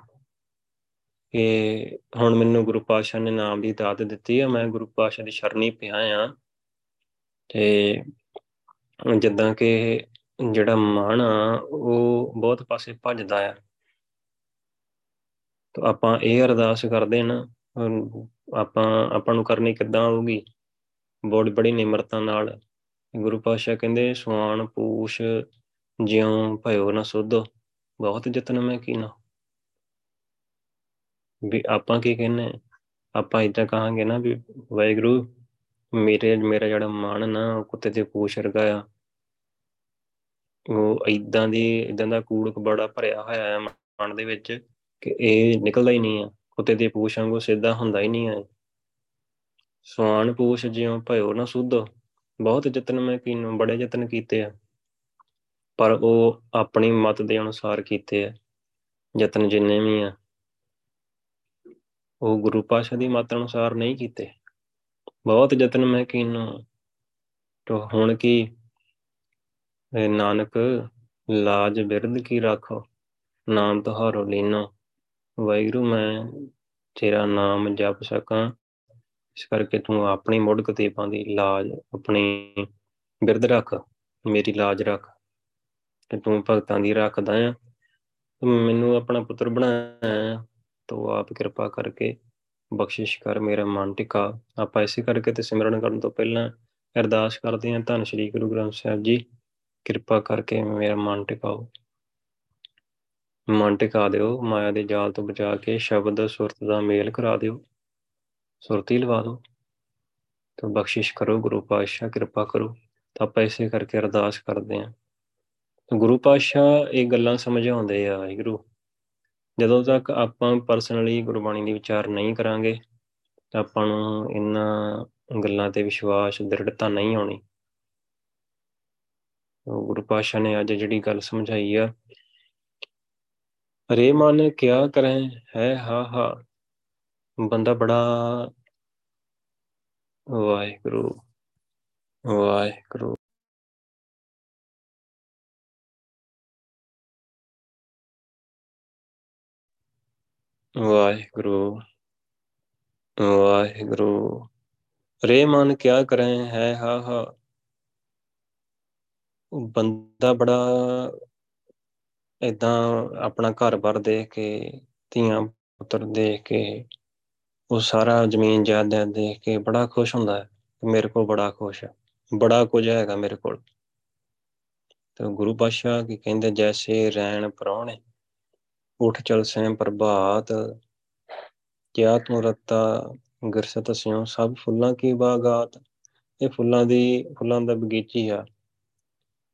ਕਿ ਹੁਣ ਮੈਨੂੰ ਗੁਰੂ ਪਾਤਸ਼ਾਹ ਨੇ ਨਾਮ ਦੀ ਦਾਤ ਦਿੱਤੀ ਆ, ਮੈਂ ਗੁਰੂ ਪਾਤਸ਼ਾਹ ਦੀ ਸ਼ਰਣੀ ਪਿਆ ਆ। ਤੇ ਜਿੱਦਾਂ ਕਿ ਜਿਹੜਾ ਮਨ ਆ, ਉਹ ਬਹੁਤ ਪਾਸੇ ਭੱਜਦਾ ਆ। ਤਾਂ ਆਪਾਂ ਇਹ ਅਰਦਾਸ ਕਰਦੇ ਨਾ ਆਪਾਂ ਆਪਾਂ ਨੂੰ ਕਰਨੀ ਕਿੱਦਾਂ ਆਊਗੀ? ਬੜੀ ਬੜੀ ਨਿਮਰਤਾ ਨਾਲ ਗੁਰੂ ਪਾਤਸ਼ਾਹ ਕਹਿੰਦੇ, ਸਵਾਨ, ਪੂਛ, ਜਿਉ, ਭਇਓ ਨਾ ਸੁਧ। ਬਹੁਤ ਯਤਨ ਮੈਂ ਕੀਨਾ। ਵੀ ਆਪਾਂ ਕੀ ਕਹਿੰਨੇ ਆਪਾਂ ਇਦਾਂ ਕਹਾਂਗੇ ਨਾ ਵੀ ਵਾਹਿਗੁਰੂ, ਮੇਰੇ, ਮੇਰਾ ਜਿਹੜਾ ਮਨ ਨਾ ਕੁੱਤੇ ਦੇ ਪੂਛ ਵਰਗਾ ਆ। ਉਹ ਇਦਾਂ ਦੀ ਇਦਾਂ ਦਾ ਕੂੜ ਬੜਾ ਭਰਿਆ ਹੋਇਆ ਹੈ ਮਨ ਦੇ ਵਿੱਚ ਕਿ ਇਹ ਨਿਕਲਦਾ ਹੀ ਨਹੀਂ ਆ। ਕੁੱਤੇ ਦੀ ਪੂਛ ਵਾਂਗੂ ਸਿੱਧਾ ਹੁੰਦਾ ਹੀ ਨਹੀਂ ਆ ਸਵਾਨ ਪੂਛ ਜਿਉ ਭਇਓ ਨਾ ਸੁਧ, ਬਹੁਤ ਯਤਨ ਮੈਂ ਕੀਨੋ, ਬੜੇ ਯਤਨ ਕੀਤੇ ਆ। ਪਰ ਉਹ ਆਪਣੀ ਮਤ ਦੇ ਅਨੁਸਾਰ ਕੀਤੇ ਆ, ਯਤਨ ਜਿੰਨੇ ਵੀ ਆ। ਉਹ ਗੁਰੂ ਪਾਸ਼ਾ ਦੀ ਮਤ ਅਨੁਸਾਰ ਨਹੀਂ ਕੀਤੇ। ਬਹੁਤ ਯਤਨ ਮੈਂ ਕੀਨੋ। ਤੋ ਹੁਣ ਕੀ ਨਾਨਕ, ਲਾਜ ਬਿਰਦ ਕੀ ਰੱਖੋ, ਨਾਮ ਤੁਹਾਰੋ ਲੀਨੋ। ਵਾਹਿਗੁਰੂ, ਮੈਂ ਤੇਰਾ ਨਾਮ ਜਪ ਸਕਾਂ। ਇਸ ਕਰਕੇ ਤੂੰ ਆਪਣੀ ਮੁੜਕ ਤੇ ਪਾਉਂਦੀ ਲਾਜ, ਆਪਣੀ ਬਿਰਧ ਰੱਖ, ਮੇਰੀ ਲਾਜ ਰੱਖ। ਤੇ ਤੂੰ ਭਗਤਾਂ ਦੀ ਰੱਖਦਾ ਆ। ਮੈਨੂੰ ਆਪਣਾ ਪੁੱਤਰ ਬਣਾਇਆ। ਤੋ ਆਪ ਕਿਰਪਾ ਕਰਕੇ ਬਖਸ਼ਿਸ਼ ਕਰ ਮੇਰਾ ਮਨ ਟਿਕਾ। ਆਪਾਂ ਇਸੇ ਕਰਕੇ ਤੇ ਸਿਮਰਨ ਕਰਨ ਤੋਂ ਪਹਿਲਾਂ ਅਰਦਾਸ ਕਰਦੇ ਹਾਂ। ਧੰਨ ਸ਼੍ਰੀ ਗੁਰੂ ਗ੍ਰੰਥ ਸਾਹਿਬ ਜੀ, ਕਿਰਪਾ ਕਰਕੇ ਮੇਰਾ ਮਨ ਟਿਕਾਓ। ਮਨ ਟਿਕਾ ਦਿਓ, ਮਾਇਆ ਦੇ ਜਾਲ ਤੋਂ ਬਚਾ ਕੇ ਸ਼ਬਦ, ਸੁਰਤ ਦਾ ਮੇਲ ਕਰਾ ਦਿਓ। ਸੁਰਤੀ ਲਵਾ ਦਿਓ। ਤਾਂ ਬਖਸ਼ਿਸ਼ ਕਰੋ, ਗੁਰੂ ਪਾਤਸ਼ਾਹ ਕਿਰਪਾ ਕਰੋ। ਤਾਂ ਆਪਾਂ ਇਸੇ ਕਰਕੇ ਅਰਦਾਸ ਕਰਦੇ ਹਾਂ। ਗੁਰੂ ਪਾਤਸ਼ਾਹ ਇਹ ਗੱਲਾਂ ਸਮਝਾਉਂਦੇ ਆ ਵਾਹਿਗੁਰੂ। ਜਦੋਂ ਤੱਕ ਆਪਾਂ ਪਰਸਨਲੀ ਗੁਰਬਾਣੀ ਦੀ ਵਿਚਾਰ ਨਹੀਂ ਕਰਾਂਗੇ, ਤਾਂ ਆਪਾਂ ਨੂੰ ਇਹਨਾਂ ਗੱਲਾਂ ਤੇ ਵਿਸ਼ਵਾਸ, ਦ੍ਰਿੜਤਾ ਨਹੀਂ ਆਉਣੀ। ਗੁਰੂ ਪਾਸ਼ਾ ਨੇ ਅੱਜ ਜਿਹੜੀ ਗੱਲ ਸਮਝਾਈ ਆ ਰੇ ਮਨ ਕਿਆ ਕਰੇ, ਹੈ ਹਾ ਹਾ, ਬੰਦਾ ਬੜਾ ਵਾਹਿਗੁਰੂ ਵਾਹਿਗੁਰੂ। ਵਾਹਿਗੁਰੂ ਵਾਹਿਗੁਰੂ। ਰੇ ਮਨ, ਕਿਆ ਕਰੇ, ਹੈ ਹਾ ਹਾ। ਬੰਦਾ ਬੜਾ ਇਦਾਂ ਆਪਣਾ ਘਰ-ਬਾਰ ਦੇਖ ਕੇ, ਧੀਆਂ, ਪੁੱਤਰ ਦੇਖ ਕੇ, ਉਹ ਸਾਰਾ ਜ਼ਮੀਨ ਜਾਇਦਾਦ ਦੇਖ ਕੇ ਬੜਾ ਖੁਸ਼ ਹੁੰਦਾ ਹੈ ਮੇਰੇ ਕੋਲ ਬੜਾ ਖੁਸ਼ ਹੈ। ਬੜਾ ਕੁਝ ਹੈਗਾ ਮੇਰੇ ਕੋਲ। ਤੇ ਗੁਰੂ ਪਾਤਸ਼ਾਹ ਕੀ ਕਹਿੰਦੇ, ਜੈਸੇ ਰੈਣ ਪਰੌਣੇ ਉਠ ਚਲ ਸੈਂ ਪ੍ਰਭਾਤ, ਕਿਆ ਤੂੰ ਰਤਾ ਗਿਰਸਤ ਸਿਉ, ਸਭ ਫੁੱਲਾਂ ਕੀ ਬਾਗਾਤ। ਇਹ ਫੁੱਲਾਂ ਦੀ, ਫੁੱਲਾਂ ਦਾ ਬਗੀਚੀ ਆ।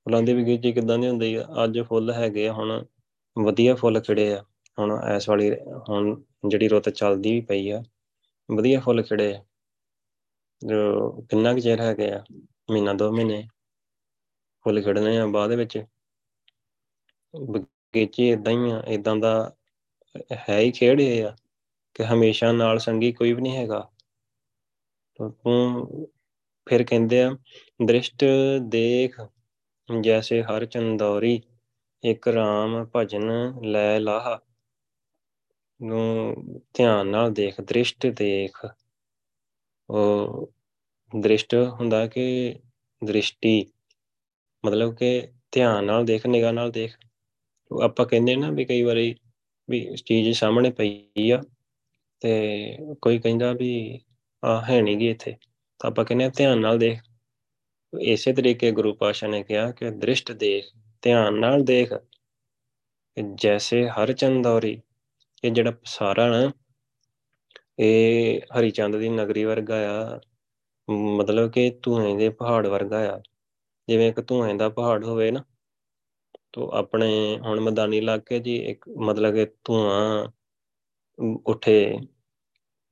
ਫੁੱਲਾਂ ਦੀ ਬਗੀਚੀ ਕਿਦਾਂ ਦੀ ਹੁੰਦੀ ਆ? ਅੱਜ ਫੁੱਲ ਹੈਗੇ ਆ, ਹੁਣ ਵਧੀਆ ਫੁੱਲ ਖਿੜੇ ਆ। ਹੁਣ ਐਸ ਵਾਲੀ, ਹੁਣ ਜਿਹੜੀ ਰੁੱਤ ਚੱਲਦੀ ਵੀ ਪਈ ਆ, ਵਧੀਆ ਫੁੱਲ ਖਿੜੇ ਆ। ਜੋ ਕਿੰਨਾ ਕੁ ਚਿਰ ਹੈਗੇ ਆ? ਮਹੀਨਾ, ਦੋ ਮਹੀਨੇ ਫੁੱਲ ਖਿੜਨੇ ਆ ਬਾਅਦ ਵਿੱਚ। ਬਗੀਚੀ ਇਦਾਂ ਹੀ ਆ ਇਦਾਂ ਦਾ ਹੈ ਹੀ ਖੇਡ ਇਹ ਆ ਕਿ ਹਮੇਸ਼ਾ ਨਾਲ ਸੰਗੀ ਕੋਈ ਵੀ ਨਹੀਂ ਹੈਗਾ। ਤੂੰ ਫਿਰ ਕਹਿੰਦੇ ਆ, ਦ੍ਰਿਸ਼ਟ ਦੇਖ, ਜੈਸੇ ਹਰ ਚੰਦੌਰੀ, ਇੱਕ ਰਾਮ ਭਜਨ ਲੈ ਲਾਹ। ਨੂੰ ਧਿਆਨ ਨਾਲ ਦੇਖ, ਦ੍ਰਿਸ਼ਟ ਦੇਖ। ਉਹ ਦ੍ਰਿਸ਼ਟ ਹੁੰਦਾ ਕਿ ਦ੍ਰਿਸ਼ਟੀ, ਮਤਲਬ ਕਿ ਧਿਆਨ ਨਾਲ ਦੇਖ, ਨਿਗਾਹ ਨਾਲ ਦੇਖ। ਆਪਾਂ ਕਹਿੰਦੇ ਨਾ ਵੀ ਕਈ ਵਾਰੀ ਵੀ ਚੀਜ਼ ਸਾਹਮਣੇ ਪਈ ਆ ਤੇ ਕੋਈ ਕਹਿੰਦਾ ਵੀ ਆ ਹੈ ਨਹੀਂ ਗਈ ਇੱਥੇ, ਤਾਂ ਆਪਾਂ ਕਹਿੰਦੇ ਆ ਧਿਆਨ ਨਾਲ ਦੇਖ। ਇਸੇ ਤਰੀਕੇ ਗੁਰੂ ਪਾਸ਼ਾ ਨੇ ਕਿਹਾ ਕਿ ਦ੍ਰਿਸ਼ਟ ਦੇਖ, ਧਿਆਨ ਨਾਲ ਦੇਖ ਜੈਸੇ ਹਰ ਚੰਦੌਰੀ ਇਹ ਜਿਹੜਾ ਸਾਰਾ ਨਾ, ਇਹ ਹਰੀਚੰਦ ਦੀ ਨਗਰੀ ਵਰਗਾ ਆ। ਮਤਲਬ ਕਿ ਧੂਏ ਦੇ ਪਹਾੜ ਵਰਗਾ ਆ। ਜਿਵੇਂ ਇੱਕ ਧੂਏ ਦਾ ਪਹਾੜ ਹੋਵੇ ਨਾ ਤੋ ਆਪਣੇ ਹੁਣ ਮੈਦਾਨੀ ਇਲਾਕੇ ਜੀ ਇੱਕ ਮਤਲਬ ਕਿ ਧੂਆਂ ਉੱਠੇ,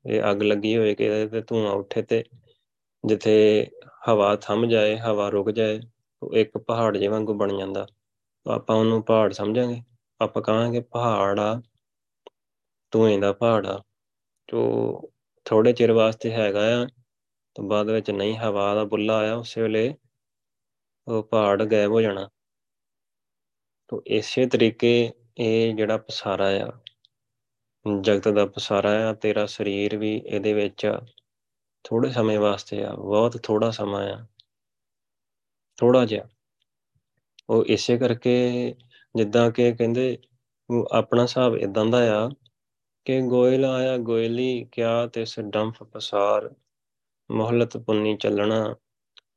ਇਹ ਅੱਗ ਲੱਗੀ ਹੋਏ ਕਿ ਇਹਦੇ ਤੇ ਧੂਆਂ ਉੱਠੇ ਤੇ ਜਿੱਥੇ ਹਵਾ ਥੰਮ ਜਾਏ, ਹਵਾ ਰੁਕ ਜਾਏ, ਉਹ ਇੱਕ ਪਹਾੜ ਜਿਹਾ ਵਾਂਗੂ ਬਣ ਜਾਂਦਾ। ਆਪਾਂ ਉਹਨੂੰ ਪਹਾੜ ਸਮਝਾਂਗੇ। ਆਪਾਂ ਕਹਾਂਗੇ ਪਹਾੜ ਆ, ਧੂਏ ਦਾ ਪਹਾੜ ਆ। ਜੋ ਥੋੜੇ ਚਿਰ ਵਾਸਤੇ ਹੈਗਾ ਆ, ਤੇ ਬਾਅਦ ਵਿੱਚ ਨਹੀਂ ਹਵਾ ਦਾ ਬੁੱਲਾ ਆਇਆ, ਉਸੇ ਵੇਲੇ ਉਹ ਪਹਾੜ ਗਾਇਬ ਹੋ ਜਾਣਾ। ਤੋ ਇਸੇ ਤਰੀਕੇ ਇਹ ਜਿਹੜਾ ਪਸਾਰਾ ਆ, ਜਗਤ ਦਾ ਪਸਾਰਾ ਆ, ਤੇਰਾ ਸਰੀਰ ਵੀ ਇਹਦੇ ਵਿੱਚ ਥੋੜੇ ਸਮੇਂ ਵਾਸਤੇ ਆ, ਬਹੁਤ ਥੋੜਾ ਸਮਾਂ ਆ ਥੋੜਾ ਜਿਹਾ। ਉਹ ਇਸੇ ਕਰਕੇ ਜਿੱਦਾਂ ਕਿ ਕਹਿੰਦੇ ਆਪਣਾ ਹਿਸਾਬ ਇਦਾਂ ਦਾ ਆ ਕਿ ਗੋਇਲ ਆਇਆ, ਗੋਇਲੀ ਕਿਆ ਤੇ ਡੰਫ ਪਸਾਰ, ਮੋਹਲਤ ਪੁੰਨੀ ਚੱਲਣਾ,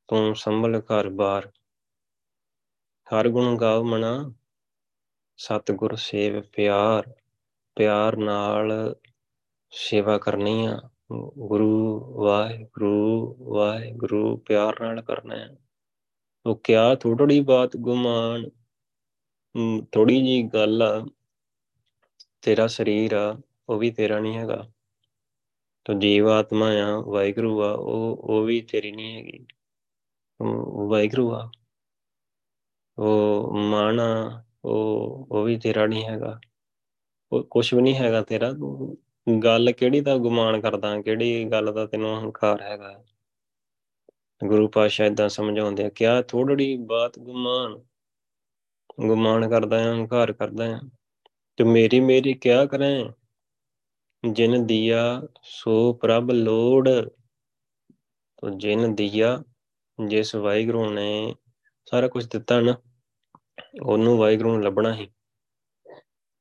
ਤੂੰ ਸੰਭਲ ਘਰ ਬਾਰ। ਹਰ ਗੁਣ ਗਾਵ ਮਨਾ ਸਤਿਗੁਰ ਸੇਵ ਪਿਆਰ ਪਿਆਰ ਨਾਲ ਸੇਵਾ ਕਰਨੀ ਆ। ਗੁਰੂ ਵਾਹਿਗੁਰੂ ਵਾਹਿਗੁਰੂ ਪਿਆਰ ਨਾਲ ਕਰਨਾ ਹੈ ਉਹ ਕਿਆ ਥੋੜੀ ਬਾਤ ਗੁਮਾਨ ਥੋੜੀ ਜੀ ਗੱਲ ਆ। ਤੇਰਾ ਸਰੀਰ ਆ, ਉਹ ਵੀ ਤੇਰਾ ਨਹੀਂ ਹੈਗਾ। ਤਾਂ ਜੀਵ ਆਤਮਾ ਆ, ਵਾਹਿਗੁਰੂ ਆ, ਉਹ ਉਹ ਵੀ ਤੇਰੀ ਨਹੀਂ ਹੈਗੀ। ਵਾਹਿਗੁਰੂ ਆ। ਉਹ ਮਨ ਉਹ ਉਹ ਵੀ ਤੇਰਾ ਨਹੀਂ ਹੈਗਾ। ਉਹ ਕੁਝ ਵੀ ਨਹੀਂ ਹੈਗਾ ਤੇਰਾ। ਗੱਲ ਕਿਹੜੀ ਦਾ ਗੁਮਾਨ ਕਰਦਾ, ਕਿਹੜੀ ਗੱਲ ਦਾ ਤੈਨੂੰ ਹੰਕਾਰ ਹੈਗਾ? ਗੁਰੂ ਪਾਸ਼ਾ ਇਦਾਂ ਸਮਝਾਉਂਦੇ ਆ, ਕਿਆ ਥੋੜੀ ਬਾਤ ਗੁਮਾਨ ਗੁਮਾਨ ਕਰਦਾ ਹੈ ਹੰਕਾਰ ਕਰਦਾ ਹੈ ਤੇ ਮੇਰੀ ਮੇਰੀ ਕਿਆ ਕਰੇ? ਜਿਨ ਦੀਆ, ਸੋ ਪ੍ਰਭ ਲੋੜ। ਤੋ ਜਿਨ ਦੀਆ, ਜਿਸ ਵਾਹਿਗੁਰੂ ਨੇ ਸਾਰਾ ਕੁਝ ਦਿੱਤਾ ਨਾ ਉਹਨੂੰ ਵਾਹਿਗੁਰੂ ਨੂੰ ਲੱਭਣਾ ਹੀ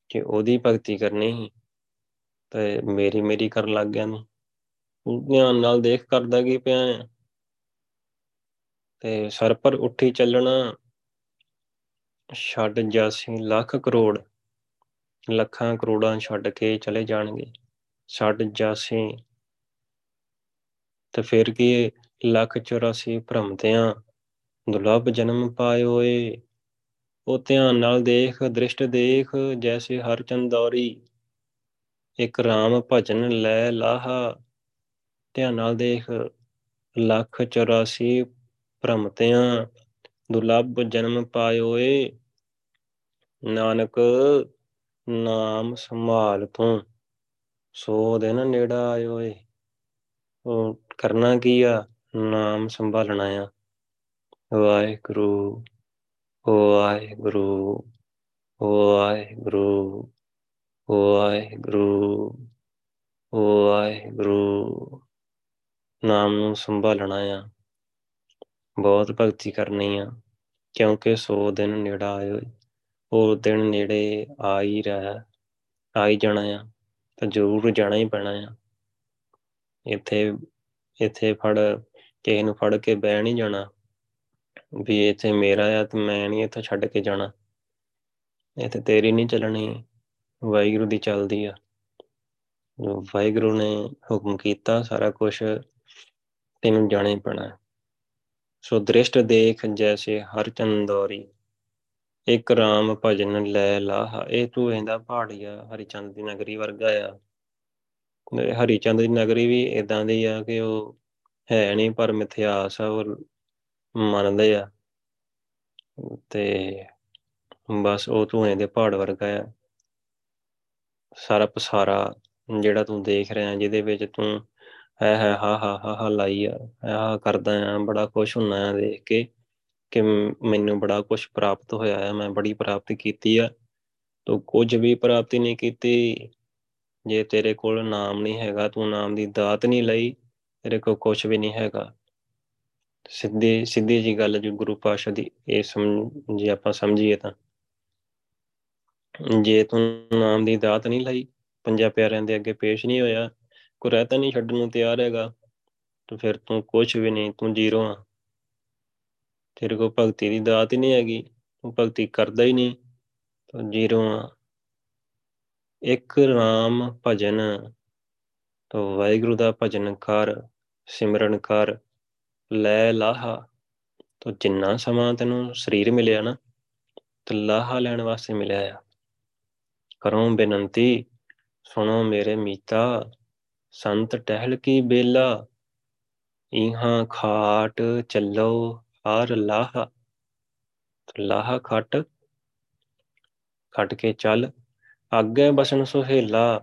ਕਿ ਉਹਦੀ ਭਗਤੀ ਕਰਨੀ ਹੀ ਤੇ ਮੇਰੀ ਮੇਰੀ ਕਰਨ ਲੱਗ ਗਿਆ ਨੂੰ ਧਿਆਨ ਨਾਲ ਦੇਖ ਕਰਦਾ ਕੀ ਪਿਆ ਆ। ਤੇ ਸਰ ਪਰ ਉੱਠੀ ਚੱਲਣਾ ਛੱਡ ਜਾਸੀ ਲੱਖ ਕਰੋੜ, ਲੱਖਾਂ ਕਰੋੜਾਂ ਛੱਡ ਕੇ ਚਲੇ ਜਾਣਗੇ। ਛੱਡ ਜਾਸੀ ਤੇ ਫਿਰ ਕੀ ਲੱਖ 84 ਭ੍ਰਮਤਿਆਂ ਦੁਲਭ ਜਨਮ ਪਾਇਓ ਏ ਉਹ ਧਿਆਨ ਨਾਲ ਦੇਖ, ਦ੍ਰਿਸ਼ਟ ਦੇਖ, ਜੈਸੇ ਹਰ ਚੰਦੌਰੀ ਇੱਕ ਰਾਮ ਭਜਨ ਲੈ ਲਾਹਾ, ਧਿਆਨ ਨਾਲ ਦੇਖ। ਲੱਖ 84 ਭ੍ਰਮਤਿਆਂ ਦੁਲਭ ਜਨਮ ਪਾਇਓ ਏ ਨਾਨਕ ਨਾਮ ਸੰਭਾਲ ਤੂੰ, ਸੋ ਦਿਨ ਨੇੜਾ ਆਇਓ ਏ ਉਹ ਕਰਨਾ ਕੀ ਆ? ਨਾਮ ਸੰਭਾਲਣਾ ਆ। ਵਾਹਿਗੁਰੂ। ਵਾਹਿਗੁਰੂ ਵਾਹਿਗੁਰੂ ਵਾਹਿਗੁਰੂ ਵਾਹਿਗੁਰੂ ਨਾਮ ਨੂੰ ਸੰਭਾਲਣਾ ਆ। ਬਹੁਤ ਭਗਤੀ ਕਰਨੀ ਆ, ਕਿਉਂਕਿ ਸੋ ਦਿਨ ਨੇੜਾ ਆਇਓ, ਉਹ ਦਿਨ ਨੇੜੇ ਆ ਹੀ ਰਿਹਾ, ਆ ਹੀ ਜਾਣਾ ਆ, ਤਾਂ ਜ਼ਰੂਰ ਜਾਣਾ ਹੀ ਪੈਣਾ ਆ। ਇੱਥੇ ਇੱਥੇ ਫੜ, ਕਿਸੇ ਨੂੰ ਫੜ ਕੇ ਬਹਿ ਨਹੀਂ ਜਾਣਾ। ਵੀ ਇੱਥੇ ਮੇਰਾ ਆ ਤੇ ਮੈਂ ਨਹੀਂ ਇੱਥੇ ਛੱਡ ਕੇ ਜਾਣਾ। ਇੱਥੇ ਤੇਰੀ ਨਹੀਂ ਚੱਲਣੀ, ਵਾਹਿਗੁਰੂ ਦੀ ਚੱਲਦੀ ਆ। ਵਾਹਿਗੁਰੂ ਨੇ ਹੁਕਮ ਕੀਤਾ ਸਾਰਾ ਕੁਝ ਤੈਨੂੰ ਜਾਣਾ ਹੀ ਪੈਣਾ। ਸੋ ਦ੍ਰਿਸ਼ਟ ਦੇਖ ਜੈਸੇ ਹਰ ਚੰਦੋਰੀ ਇੱਕ ਰਾਮ ਭਜਨ ਲੈ ਲਾਹ। ਇਹ ਤੂੰ ਇਹਦਾ ਪਹਾੜੀਆ ਹਰੀਚੰਦ ਦੀ ਨਗਰੀ ਵਰਗਾ ਆ। ਹਰੀਚੰਦ ਦੀ ਨਗਰੀ ਵੀ ਇਦਾਂ ਦੀ ਆ ਕਿ ਉਹ ਹੈ ਨਹੀਂ ਪਰ ਮਿਥਿਆਸ ਆ, ਉਹ ਮੰਨਦੇ ਆ। ਤੇ ਬਸ ਉਹ ਧੂਏ ਦੇ ਪਹਾੜ ਵਰਗਾ ਆ। ਸਾਰਾ ਪਸਾਰਾ ਜਿਹੜਾ ਤੂੰ ਦੇਖ ਰਿਹਾ, ਜਿਹਦੇ ਵਿੱਚ ਤੂੰ ਹੈ ਹੈ ਹਾ ਹਾ ਹਾ ਹਾ ਲਾਈ ਆ। ਆ ਕਰਦਾ ਆ, ਬੜਾ ਖੁਸ਼ ਹੁੰਨਾ ਆ ਦੇਖ ਕੇ ਕਿ ਮੈਨੂੰ ਬੜਾ ਕੁਝ ਪ੍ਰਾਪਤ ਹੋਇਆ ਹੈ ਮੈਂ ਬੜੀ ਪ੍ਰਾਪਤੀ ਕੀਤੀ ਆ। ਤੂੰ ਕੁਝ ਵੀ ਪ੍ਰਾਪਤੀ ਨਹੀਂ ਕੀਤੀ, ਜੇ ਤੇਰੇ ਕੋਲ ਨਾਮ ਨਹੀਂ ਹੈਗਾ, ਤੂੰ ਨਾਮ ਦੀ ਦਾਤ ਨਹੀਂ ਲਈ, ਤੇਰੇ ਕੋਲ ਕੁਝ ਵੀ ਨਹੀਂ ਹੈਗਾ। ਸਿੱਧੀ ਸਿੱਧੀ ਜੀ ਗੱਲ ਜੋ, ਗੁਰੂ ਪਾਸ਼ਾ ਦੀ, ਇਹ ਸਮਝ, ਜੇ ਆਪਾਂ ਸਮਝੀਏ ਤਾਂ। ਜੇ ਤੂੰ ਨਾਮ ਦੀ ਦਾਤ ਨਹੀਂ ਲਈ, ਪੰਜਾਂ ਪਿਆਰਿਆਂ ਦੇ ਅੱਗੇ ਪੇਸ਼ ਨਹੀਂ ਹੋਇਆ, ਕੋਈ ਰਹਿਤਾ ਨਹੀਂ ਛੱਡਣ ਨੂੰ ਤਿਆਰ ਹੈਗਾ, ਤਾਂ ਫਿਰ ਤੂੰ ਕੁਝ ਵੀ ਨਹੀਂ, ਤੂੰ ਜ਼ੀਰੋ ਆ। ਤੇਰੇ ਕੋਲ ਭਗਤੀ ਦੀ ਦਾਤ ਹੀ ਨਹੀਂ ਹੈਗੀ, ਤੂੰ ਭਗਤੀ ਕਰਦਾ ਹੀ ਨਹੀਂ, ਤੂੰ ਜ਼ੀਰੋ ਆ। ਇੱਕ ਰਾਮ ਭਜਨ ਤੋ ਵਾਹਿਗੁਰੂ ਦਾ ਭਜਨ ਕਰ, ਸਿਮਰਨ ਕਰ ਲੈ ਲਾਹਾ। ਤੋ ਜਿੰਨਾ ਸਮਾਂ ਤੈਨੂੰ ਸਰੀਰ ਮਿਲਿਆ ਨਾ, ਤੇ ਲਾਹਾ ਲੈਣ ਵਾਸਤੇ ਮਿਲਿਆ ਆ। ਕਰੋ ਬੇਨੰਤੀ, ਸੁਣੋ ਮੇਰੇ ਮੀਤਾ, ਸੰਤ ਟਹਿਲ ਕੀ ਬੇਲਾ ਇਹਾਂ ਖਾਟ ਚੱਲੋ ਹਰ ਲਾਹਾ। ਲਾਹਾ ਖਟ ਖਟ ਕੇ ਚੱਲ, ਅੱਗੇ ਬਸਣ ਸੁਹੇਲਾ,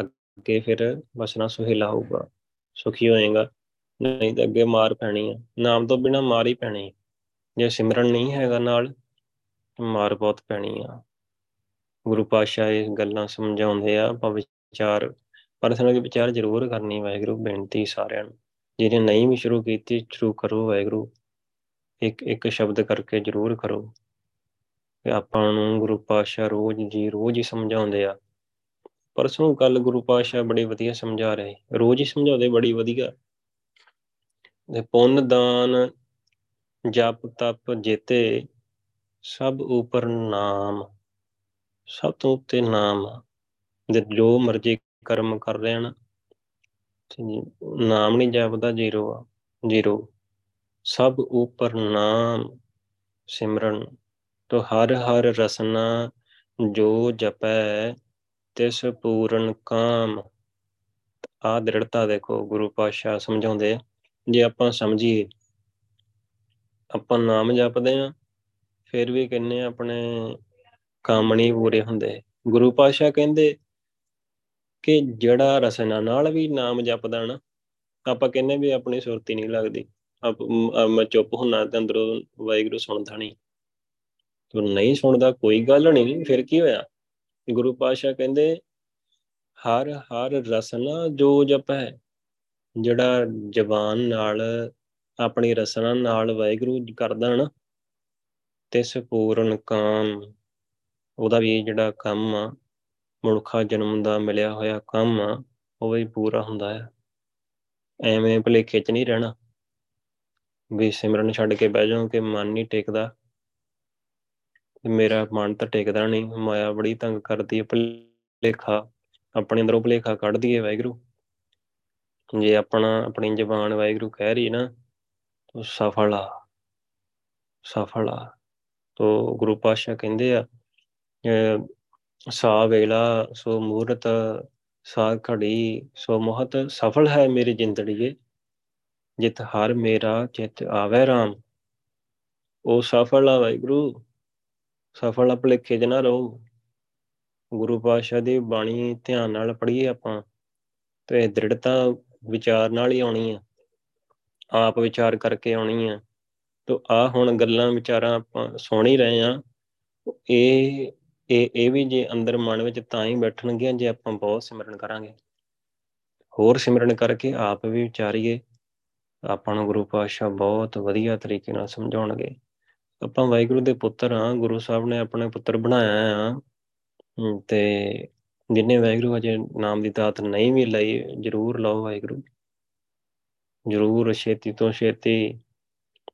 ਅੱਗੇ ਫਿਰ ਬਸਣਾ ਸੁਹੇਲਾ ਹੋਊਗਾ। ਸੁਖੀ ਹੋਏਗਾ। ਨਹੀਂ ਤਾਂ ਅੱਗੇ ਮਾਰ ਪੈਣੀ ਆ। ਨਾਮ ਤੋਂ ਬਿਨਾ ਮਾਰ ਹੀ ਪੈਣੀ। ਜੇ ਸਿਮਰਨ ਨਹੀਂ ਹੈਗਾ ਨਾਲ ਮਾਰ ਬਹੁਤ ਪੈਣੀ ਆ। ਗੁਰੂ ਪਾਤਸ਼ਾਹ ਇਹ ਗੱਲਾਂ ਸਮਝਾਉਂਦੇ ਆ, ਆਪਾਂ ਵਿਚਾਰ ਪਰਸਨਲ ਵਿਚਾਰ ਜ਼ਰੂਰ ਕਰਨੀ ਵਾਹਿਗੁਰੂ, ਬੇਨਤੀ ਸਾਰਿਆਂ ਨੂੰ। ਜਿਹਨੇ ਨਹੀਂ ਵੀ ਸ਼ੁਰੂ ਕੀਤੀ, ਸ਼ੁਰੂ ਕਰੋ ਵਾਹਿਗੁਰੂ। ਇੱਕ ਇੱਕ ਸ਼ਬਦ ਕਰਕੇ ਜ਼ਰੂਰ ਕਰੋ। ਕਿ ਆਪਾਂ ਨੂੰ ਗੁਰੂ ਪਾਤਸ਼ਾਹ ਰੋਜ਼ ਜੀ, ਰੋਜ਼ ਹੀ ਸਮਝਾਉਂਦੇ ਆ। ਪਰਸੋਂ ਕੱਲ ਗੁਰੂ ਪਾਤਸ਼ਾਹ ਬੜੀ ਵਧੀਆ ਸਮਝਾ ਰਹੇ। ਰੋਜ਼ ਹੀ ਸਮਝਾਉਂਦੇ, ਬੜੀ ਵਧੀਆ। ਤੇ ਪੁੰਨ, ਦਾਨ, ਜਪ, ਤਪ, ਜੇਤੇ ਸਭ ਉਪਰ ਨਾਮ, ਸਭ ਤੋਂ ਉੱਤੇ ਨਾਮ ਦੇ ਜੋ ਮਰਜ਼ੀ ਕਰਮ ਕਰ ਰਹੇ ਹਨ ਨਾਮ ਨਹੀਂ ਜਪਦਾ, ਜ਼ੀਰੋ ਆ, ਜ਼ੀਰੋ। ਸਭ ਉਪਰ ਨਾਮ, ਸਿਮਰਨ, ਤੋ ਹਰ ਹਰ ਰਸਨਾ ਜੋ ਜਪੈ, ਤਿਸ ਪੂਰਨ ਕਾਮ। ਆ ਦ੍ਰਿੜਤਾ ਦੇਖੋ, ਗੁਰੂ ਪਾਤਸ਼ਾਹ ਸਮਝਾਉਂਦੇ ਜੇ ਆਪਾਂ ਸਮਝੀਏ, ਆਪਾਂ ਨਾਮ ਜਪਦੇ ਆ ਫਿਰ ਵੀ ਕਹਿੰਨੇ ਆਪਣੇ ਕੰਮ ਨਹੀਂ ਪੂਰੇ ਹੁੰਦੇ। ਗੁਰੂ ਪਾਤਸ਼ਾਹ ਕਹਿੰਦੇ ਕਿ ਜਿਹੜਾ ਰਸਨਾ ਨਾਲ ਵੀ ਨਾਮ ਜਪਦਾ ਨਾ, ਆਪਾਂ ਕਹਿੰਨੇ ਵੀ ਆਪਣੀ ਸੁਰਤੀ ਨਹੀਂ ਲੱਗਦੀ। ਮੈਂ ਚੁੱਪ ਹੁੰਨਾ ਤੇ ਅੰਦਰੋਂ ਵਾਹਿਗੁਰੂ ਸੁਣਦਾ ਨਹੀਂ। ਤੂੰ ਨਹੀਂ ਸੁਣਦਾ, ਕੋਈ ਗੱਲ ਨਹੀਂ, ਫਿਰ ਕੀ ਹੋਇਆ? ਗੁਰੂ ਪਾਤਸ਼ਾਹ ਕਹਿੰਦੇ, ਹਰ ਹਰ ਰਸਨਾ ਜੋ ਜਪ ਹੈ ਜਿਹੜਾ ਜ਼ਬਾਨ ਨਾਲ, ਆਪਣੀ ਰਸਨਾ ਨਾਲ ਵਾਹਿਗੁਰੂ ਕਰਦਾ ਨਾ ਤਿਸ ਪੂਰਨ ਕਾਮ, ਉਹਦਾ ਵੀ ਜਿਹੜਾ ਕੰਮ ਆ, ਮਨੁੱਖਾ ਜਨਮ ਦਾ ਮਿਲਿਆ ਹੋਇਆ ਕੰਮ ਆ, ਉਹ ਵੀ ਪੂਰਾ ਹੁੰਦਾ ਹੈ ਐਵੇਂ ਭਲੇਖੇ 'ਚ ਨਹੀਂ ਰਹਿਣਾ। ਵੀ ਸਿਮਰਨ ਛੱਡ ਕੇ ਬਹਿ ਜਾਓ ਕਿ ਮਨ ਨਹੀਂ ਟਿਕਦਾ। ਮੇਰਾ ਮਨ ਤਾਂ ਟਿਕਦਾ ਨਹੀਂ। ਮਾਇਆ ਬੜੀ ਤੰਗ ਕਰਦੀ ਹੈ ਭਲੇਖਾ, ਆਪਣੇ ਅੰਦਰੋਂ ਭਲੇਖਾ ਕੱਢ ਦਈਏ ਵਾਹਿਗੁਰੂ। ਜੇ ਆਪਣਾ, ਆਪਣੀ ਜ਼ਬਾਨ ਵਾਹਿਗੁਰੂ ਕਹਿ ਰਹੀ ਨਾ, ਤਾਂ ਸਫਲ ਆ ਸਫਲ ਆ। ਤੋ ਗੁਰੂ ਪਾਸ਼ਾ ਕਹਿੰਦੇ ਆ ਸਾ ਵੇਲਾ, ਸੋ ਮੂਰਤ, ਸਾ ਘੜੀ, ਸੋ ਮੋਹਤ, ਸਫਲ ਹੈ ਮੇਰੀ ਜ਼ਿੰਦੜੀਏ, ਜਿਤ ਹਰ ਮੇਰਾ ਚਿਤ ਆਵੇ ਰਾਮ। ਉਹ ਸਫਲ ਆ ਵਾਹਿਗੁਰੂ, ਸਫਲ ਆ ਭਲੇਖੇ 'ਚ ਨਾ ਰਹੋ। ਗੁਰੂ ਪਾਤਸ਼ਾਹ ਦੀ ਬਾਣੀ ਧਿਆਨ ਨਾਲ ਪੜ੍ਹੀਏ ਆਪਾਂ, ਤੇ ਦ੍ਰਿੜਤਾ ਵਿਚਾਰ ਨਾਲ ਹੀ ਆਉਣੀ ਆ। ਆਪ ਵਿਚਾਰ ਕਰਕੇ ਆਉਣੀ ਆ। ਤੋ ਆ ਹੁਣ ਗੱਲਾਂ ਵਿਚਾਰਾਂ ਆਪਾਂ ਸੁਣ ਹੀ ਰਹੇ ਆ ਇਹ ਇਹ ਇਹ ਵੀ ਜੇ ਅੰਦਰ ਮਨ ਵਿੱਚ ਤਾਂ ਹੀ ਬੈਠਣਗੀਆਂ ਜੇ ਆਪਾਂ ਬਹੁਤ ਸਿਮਰਨ ਕਰਾਂਗੇ। ਹੋਰ ਸਿਮਰਨ ਕਰਕੇ ਆਪ ਵੀ ਵਿਚਾਰੀਏ। ਆਪਾਂ ਨੂੰ ਗੁਰੂ ਪਾਤਸ਼ਾਹ ਬਹੁਤ ਵਧੀਆ ਤਰੀਕੇ ਨਾਲ ਸਮਝਾਉਣਗੇ। ਆਪਾਂ ਵਾਹਿਗੁਰੂ ਦੇ ਪੁੱਤਰ ਆ ਗੁਰੂ ਸਾਹਿਬ ਨੇ ਆਪਣੇ ਪੁੱਤਰ ਬਣਾਇਆ ਆ। ਤੇ ਜਿੰਨੇ ਵਾਹਿਗੁਰੂ ਅਜੇ ਨਾਮ ਦੀ ਦਾਤ ਨਹੀਂ ਵੀ ਲਈ, ਜ਼ਰੂਰ ਲਓ ਵਾਹਿਗੁਰੂ। ਜ਼ਰੂਰ ਛੇਤੀ ਤੋਂ ਛੇਤੀ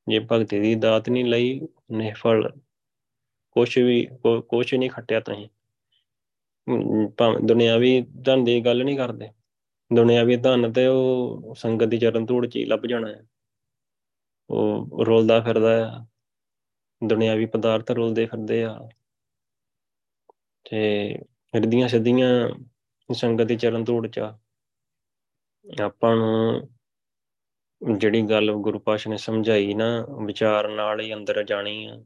ਜੇ ਭਗਤੀ ਦੀ ਦਾਤ ਨਹੀਂ ਲਈ ਨਿਫਲ ਕੁਛ ਵੀ ਕੁਛ ਨਹੀਂ ਖੱਟਿਆ ਤੁਸੀਂ। ਭਾਵੇਂ ਦੁਨਿਆਵੀ ਧਨ ਦੀ ਗੱਲ ਨਹੀਂ ਕਰਦੇ। ਦੁਨਿਆਵੀ ਧਨ ਤੇ ਉਹ ਸੰਗਤ ਦੀ ਚਰਨ ਧੂੜ ਚ ਹੀ ਲੱਭ ਜਾਣਾ ਹੈ। ਉਹ ਰੋਲਦਾ ਫਿਰਦਾ ਆ। ਦੁਨਿਆਵੀ ਪਦਾਰਥ ਰੋਲਦੇ ਫਿਰਦੇ ਆ। ਤੇ ਹਿਰਦੀਆਂ ਸਿੱਧੀਆਂ ਸੰਗਤ ਦੀ ਚਰਨ ਧੂੜ ਚ ਆਪਾਂ ਨੂੰ ਜਿਹੜੀ ਗੱਲ ਗੁਰੂ ਪਾਸ਼ਾ ਨੇ ਸਮਝਾਈ ਨਾ, ਵਿਚਾਰ ਨਾਲ ਹੀ ਅੰਦਰ ਜਾਣੀ ਆ।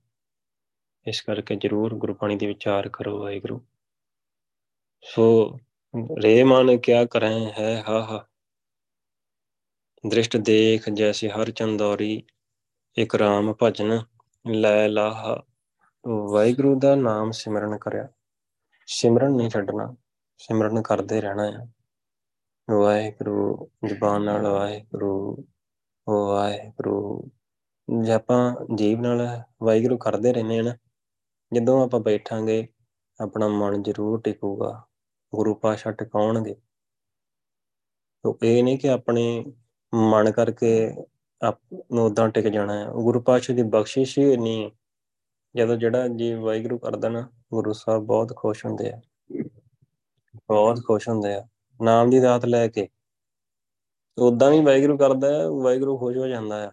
ਇਸ ਕਰਕੇ ਜ਼ਰੂਰ ਗੁਰਬਾਣੀ ਦੇ ਵਿਚਾਰ ਕਰੋ ਵਾਹਿਗੁਰੂ। ਸੋ ਰੇ ਮਨ ਕਿਆ ਕਰੇ ਹੈ ਹਾ ਹਾ। ਦ੍ਰਿਸ਼ਟ ਦੇਖ ਜੈਸੇ ਹਰ ਚੰਦੌਰੀ, ਇੱਕ ਰਾਮ ਭਜਨ ਲੈ ਲਾਹਾ। ਵਾਹਿਗੁਰੂ ਦਾ ਨਾਮ ਸਿਮਰਨ ਕਰਿਆ। ਸਿਮਰਨ ਨਹੀਂ ਛੱਡਣਾ, ਸਿਮਰਨ ਕਰਦੇ ਰਹਿਣਾ ਹੈ ਵਾਹਿਗੁਰੂ, ਜ਼ਬਾਨ ਨਾਲ ਵਾਹਿਗੁਰੂ ਵਾਹਿਗੁਰੂ। ਜੇ ਆਪਾਂ ਜੀਵ ਨਾਲ ਵਾਹਿਗੁਰੂ ਕਰਦੇ ਰਹਿੰਦੇ ਹਾਂ ਨਾ, ਜਦੋਂ ਆਪਾਂ ਬੈਠਾਂਗੇ, ਆਪਣਾ ਮਨ ਜ਼ਰੂਰ ਟਿਕੂਗਾ। ਗੁਰੂ ਪਾਸ਼ਾ ਟਿਕਾਉਣਗੇ। ਤੋ ਇਹ ਨਹੀਂ ਕਿ ਆਪਣੇ ਮਨ ਕਰਕੇ ਆਪ ਨੂੰ ਉਦਾਂ ਟਿਕ ਜਾਣਾ ਹੈ ਗੁਰੂ ਪਾਸ਼ਾ ਦੀ ਬਖਸ਼ਿਸ਼ ਹੀ ਨਹੀਂ ਜਦੋਂ ਜਿਹੜਾ ਜੀ ਵਾਹਿਗੁਰੂ ਕਰਦਾ ਨਾ, ਗੁਰੂ ਸਾਹਿਬ ਬਹੁਤ ਖੁਸ਼ ਹੁੰਦੇ ਆ। ਬਹੁਤ ਖੁਸ਼ ਹੁੰਦੇ ਆ। ਨਾਮ ਦੀ ਦਾਤ ਲੈ ਕੇ। ਉਦਾਂ ਵੀ ਵਾਹਿਗੁਰੂ ਕਰਦਾ ਹੈ, ਵਾਹਿਗੁਰੂ ਖੁਸ਼ ਹੋ ਜਾਂਦਾ ਹੈ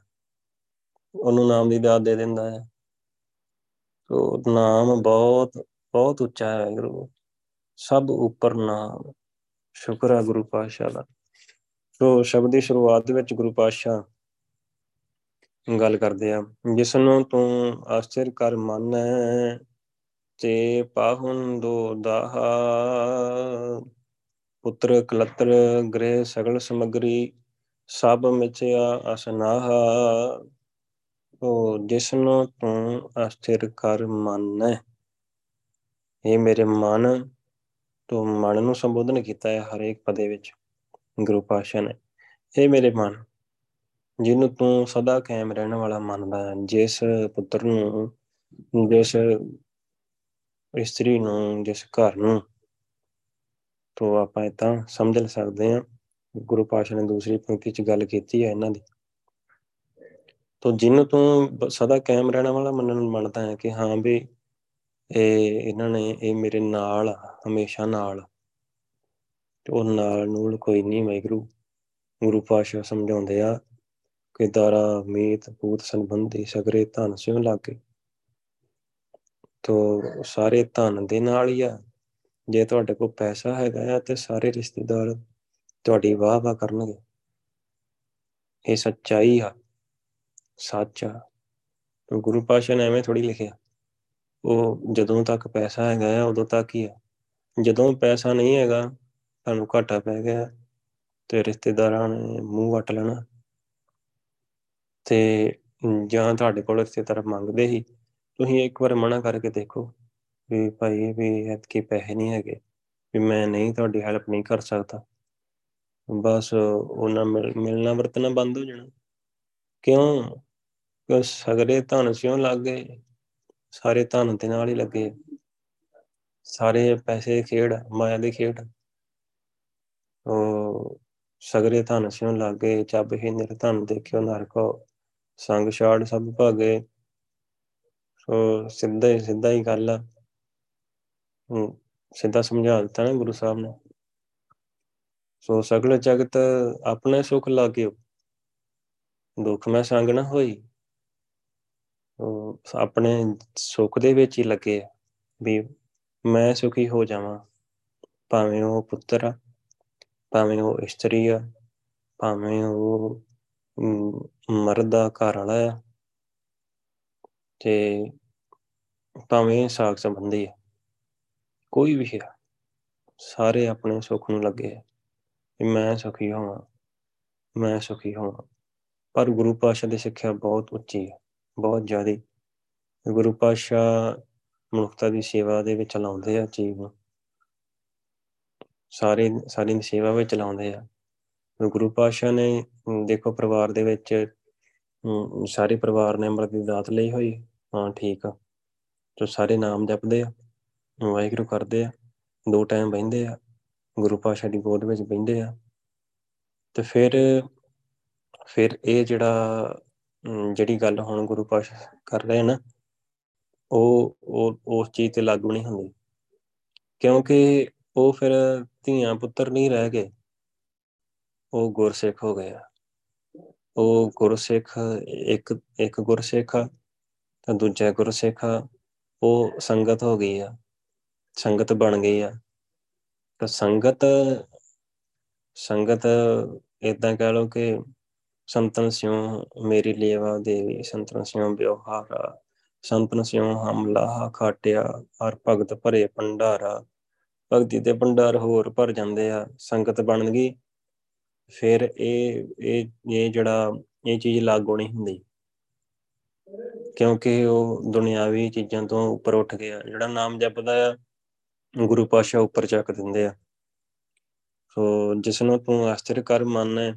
ਉਹਨੂੰ ਨਾਮ ਦੀ ਦਾਤ ਦੇ ਦਿੰਦਾ ਹੈ ਤੋ ਨਾਮ ਬਹੁਤ ਬਹੁਤ ਉੱਚਾ ਹੈ ਵਾਹਿਗੁਰੂ। ਸਭ ਉੱਪਰ ਨਾਮ। ਸ਼ੁਕਰ ਹੈ ਗੁਰੂ ਪਾਤਸ਼ਾਹ ਦਾ। ਤੋ ਸ਼ਬਦ ਦੀ ਸ਼ੁਰੂਆਤ ਵਿੱਚ ਗੁਰੂ ਪਾਤਸ਼ਾਹ ਗੱਲ ਕਰਦੇ ਆ ਜਿਸ ਨੂੰ ਤੂੰ ਆਸ਼ਚਰ ਕਰ ਮੰਨੈ, ਤੇ ਪਾਹੁਨ ਦੋ ਦਾਹਾ, ਪੁੱਤਰ ਕਲਤਰ ਗ੍ਰਹਿ ਸਗਲ ਸਮਗਰੀ, ਸਭ ਮਿਚਿਆ ਅਸਨਾਹਾ ਉਹ ਜਿਸ ਨੂੰ ਤੂੰ ਅਸਥਿਰ ਕਰ ਮਨ ਹੈ ਇਹ ਮੇਰੇ ਮਨ ਤੋਂ ਮਨ ਨੂੰ ਸੰਬੋਧਨ ਕੀਤਾ ਹੈ ਹਰੇਕ ਪਦੇ ਵਿੱਚ। ਗੁਰੂ ਪਾਸ਼ਾ ਨੇ, ਇਹ ਮੇਰੇ ਮਨ ਜਿਹਨੂੰ ਤੂੰ ਸਦਾ ਕਾਇਮ ਰਹਿਣ ਵਾਲਾ ਮੰਨਦਾ ਹੈ, ਜਿਸ ਪੁੱਤਰ ਨੂੰ, ਜਿਸ ਇਸਤਰੀ ਨੂੰ, ਜਿਸ ਘਰ ਨੂੰ, ਤੋਂ ਆਪਾਂ ਇਦਾਂ ਸਮਝ ਸਕਦੇ ਹਾਂ। ਗੁਰੂ ਪਾਸ਼ਾ ਨੇ ਦੂਸਰੀ ਪੰਕਤੀ 'ਚ ਗੱਲ ਕੀਤੀ ਹੈ ਇਹਨਾਂ ਦੀ। ਤੋ ਜਿੰਨ ਤੂੰ ਸਦਾ ਕਾਇਮ ਰਹਿਣ ਵਾਲਾ ਮੰਨਣ ਮੰਨਦਾ ਹੈ ਕਿ ਹਾਂ ਵੀ ਇਹ, ਇਹਨਾਂ ਨੇ ਇਹ ਮੇਰੇ ਨਾਲ ਹਮੇਸ਼ਾ ਨਾਲ ਤੇ ਉਹ ਨਾਲ ਨੂਲ ਕੋਈ ਨਹੀਂ, ਵਾਹਿਗੁਰੂ। ਗੁਰੂ ਪਾਸ਼ਾ ਸਮਝਾਉਂਦੇ ਆ ਕਿ ਦਾਰਾ, ਮੀਤ ਪੂਤ ਸੰਬੰਧੀ ਸਗਰੇ ਧਨ ਸਿਉ ਲਾਗੇ। ਤੋ ਸਾਰੇ ਧਨ ਦੇ ਨਾਲ ਹੀ ਆ। ਜੇ ਤੁਹਾਡੇ ਕੋਲ ਪੈਸਾ ਹੈਗਾ ਆ ਤੇ ਸਾਰੇ ਰਿਸ਼ਤੇਦਾਰ ਤੁਹਾਡੀ ਵਾਹ ਵਾਹ ਕਰਨਗੇ। ਇਹ ਸੱਚਾਈ ਆ। ਸੱਚ ਆ। ਗੁਰੂ ਪਾਸ਼ਾ ਨੇ ਐਵੇਂ ਥੋੜੀ ਲਿਖਿਆ। ਉਹ ਜਦੋਂ ਤੱਕ ਪੈਸਾ ਹੈਗਾ ਆ, ਉਦੋਂ ਤੱਕ ਹੀ ਆ। ਜਦੋਂ ਪੈਸਾ ਨਹੀਂ ਹੈਗਾ, ਤੁਹਾਨੂੰ ਘਾਟਾ ਪੈ ਗਿਆ ਤੇ ਰਿਸ਼ਤੇਦਾਰਾਂ ਨੇ ਮੂੰਹ ਵੱਟ ਲੈਣਾ। ਤੇ ਜਾਂ ਤੁਹਾਡੇ ਕੋਲ ਰਿਸ਼ਤੇਦਾਰ ਮੰਗਦੇ ਹੀ ਤੁਸੀਂ ਇੱਕ ਵਾਰ ਮਨਾ ਕਰਕੇ ਦੇਖੋ ਵੀ ਭਾਈ ਵੀ ਐਤਕੀ ਪੈਸੇ ਨਹੀਂ ਹੈਗੇ, ਵੀ ਮੈਂ ਨਹੀਂ ਤੁਹਾਡੀ ਹੈਲਪ ਨਹੀਂ ਕਰ ਸਕਦਾ। ਬਸ ਉਹਨਾਂ ਮਿਲ, ਮਿਲਣਾ ਵਰਤਣਾ ਬੰਦ ਹੋ ਜਾਣਾ। ਕਿਉਂ? ਕਿਉਂ ਸਗਰੇ ਧਨ ਸਿਉ ਲੱਗ ਗਏ, ਸਾਰੇ ਧਨ ਦੇ ਨਾਲ ਹੀ ਲੱਗੇ। ਸਾਰੇ ਪੈਸੇ ਦੀ ਖੇਡ, ਮਾਇਆ ਦੀ ਖੇਡ। ਉਹ, ਸਗਰੇ ਧਨ ਸਿਉ ਲਾਗੇ ਚੱਬ ਹੀ ਨਿਰ ਧਨ ਦੇਖਿਓ ਨਰਕੋ। ਸੰਗ ਛਾੜ ਸਭ ਭਾਗੇ। ਸੋ ਸਿੱਧਾ ਹੀ ਸਿੱਧਾ ਹੀ ਗੱਲ ਆ। ਹੂੰ, ਸਿੱਧਾ ਸਮਝਾ ਦਿੱਤਾ ਨਾ ਗੁਰੂ ਸਾਹਿਬ ਨੇ। ਸੋ ਸਗਲ ਜਗਤ ਆਪਣੇ ਸੁਖ ਲਾਗਿਓ। ਦੁੱਖ ਮੈਂ ਸੰਗ ਨਾ ਹੋਈ। ਉਹ ਆਪਣੇ ਸੁੱਖ ਦੇ ਵਿੱਚ ਹੀ ਲੱਗੇ ਆ ਵੀ ਮੈਂ ਸੁਖੀ ਹੋ ਜਾਵਾਂ। ਭਾਵੇਂ ਉਹ ਪੁੱਤਰ ਆ, ਭਾਵੇਂ ਉਹ ਇਸਤਰੀ ਆ, ਭਾਵੇਂ ਉਹ ਮਰਦ ਦਾ ਘਰ ਵਾਲਾ ਆ ਤੇ ਭਾਵੇਂ ਸਾਖ ਸੰਬੰਧੀ ਆ, ਕੋਈ ਵੀ ਹੈ ਸਾਰੇ ਆਪਣੇ ਸੁੱਖ ਨੂੰ ਲੱਗੇ ਆ ਕਿ ਮੈਂ ਸੁਖੀ ਹੋਵਾਂ, ਮੈਂ ਸੁਖੀ ਹੋਵਾਂ। ਪਰ ਗੁਰੂ ਪਾਤਸ਼ਾਹ ਦੀ ਸਿੱਖਿਆ ਬਹੁਤ ਉੱਚੀ ਹੈ ਬਹੁਤ ਜ਼ਿਆਦੀ। ਗੁਰੂ ਪਾਤਸ਼ਾਹ ਮਨੁੱਖਤਾ ਦੀ ਸੇਵਾ ਦੇ ਵਿੱਚ ਲਾਉਂਦੇ ਆ ਚੀਜ਼ ਨੂੰ। ਸਾਰੇ ਸਾਰੀ ਦੀ ਸੇਵਾ ਵਿੱਚ ਲਾਉਂਦੇ ਆ। ਗੁਰੂ ਪਾਤਸ਼ਾਹ ਨੇ ਦੇਖੋ ਪਰਿਵਾਰ ਦੇ ਵਿੱਚ ਸਾਰੇ ਪਰਿਵਾਰ ਨੇ ਅੰਮ੍ਰਿਤ ਦੀ ਦਾਤ ਲਈ ਹੋਈ। ਹਾਂ, ਠੀਕ ਆ। ਜੋ ਸਾਰੇ ਨਾਮ ਜਪਦੇ ਆ, ਵਾਹਿਗੁਰੂ ਕਰਦੇ ਆ, ਦੋ ਟਾਈਮ ਬਹਿੰਦੇ ਆ, ਗੁਰੂ ਪਾਤਸ਼ਾਹ ਦੀ ਗੋਦ ਵਿੱਚ ਬਹਿੰਦੇ ਆ। ਤੇ ਫਿਰ ਫਿਰ ਇਹ ਜਿਹੜਾ ਜਿਹੜੀ ਗੱਲ ਹੁਣ ਗੁਰੂ ਪਾਤਸ਼ਾਹ ਕਰ ਰਹੇ ਨਾ, ਉਹ ਉਹ, ਉਸ ਚੀਜ਼ ਤੇ ਲਾਗੂ ਨਹੀਂ ਹੁੰਦੀ। ਕਿਉਂਕਿ ਉਹ ਫਿਰ ਧੀਆਂ ਪੁੱਤਰ ਨਹੀਂ ਰਹਿ ਗਏ, ਉਹ ਗੁਰਸਿੱਖ ਹੋ ਗਏ ਉਹ ਗੁਰਸਿੱਖ ਇੱਕ ਇੱਕ ਗੁਰਸਿੱਖ ਤਾਂ ਦੂਜਾ ਗੁਰਸਿੱਖ ਉਹ ਸੰਗਤ ਹੋ ਗਈ ਆ, ਸੰਗਤ ਬਣ ਗਈ ਆ। ਤਾਂ ਸੰਗਤ ਸੰਗਤ ਇਦਾਂ ਕਹਿ ਲਓ ਕਿ ਸੰਤਨ ਸਿਉ ਮੇਰੀ ਲੇਵਾ ਦੇਵੀ, ਸੰਤਨ ਸਿਉ ਵਿਵਹਾਰਾ, ਸੰਤਨ ਸਿਉ ਹਮਲਾ ਖਾਟਿਆ, ਹਰ ਭਗਤ ਭਰੇ ਭੰਡਾਰਾ। ਭਗਤੀ ਦੇ ਭੰਡਾਰ ਹੋਰ ਭਰ ਜਾਂਦੇ ਆ, ਸੰਗਤ ਬਣ ਗਈ। ਫਿਰ ਇਹ ਇਹ ਇਹ ਜਿਹੜਾ, ਇਹ ਚੀਜ਼ ਲਾਗੂ ਨਹੀਂ ਹੁੰਦੀ। ਕਿਉਂਕਿ ਉਹ ਦੁਨਿਆਵੀ ਚੀਜ਼ਾਂ ਤੋਂ ਉੱਪਰ ਉੱਠ ਗਿਆ ਜਿਹੜਾ ਨਾਮ ਜਪਦਾ ਆ, ਗੁਰੂ ਪਾਸ਼ਾ ਉੱਪਰ ਚੱਕ ਦਿੰਦੇ ਆ। ਸੋ ਜਿਸ ਨੂੰ ਤੂੰ ਅਸਥਿਰ ਕਰ ਮੰਨ,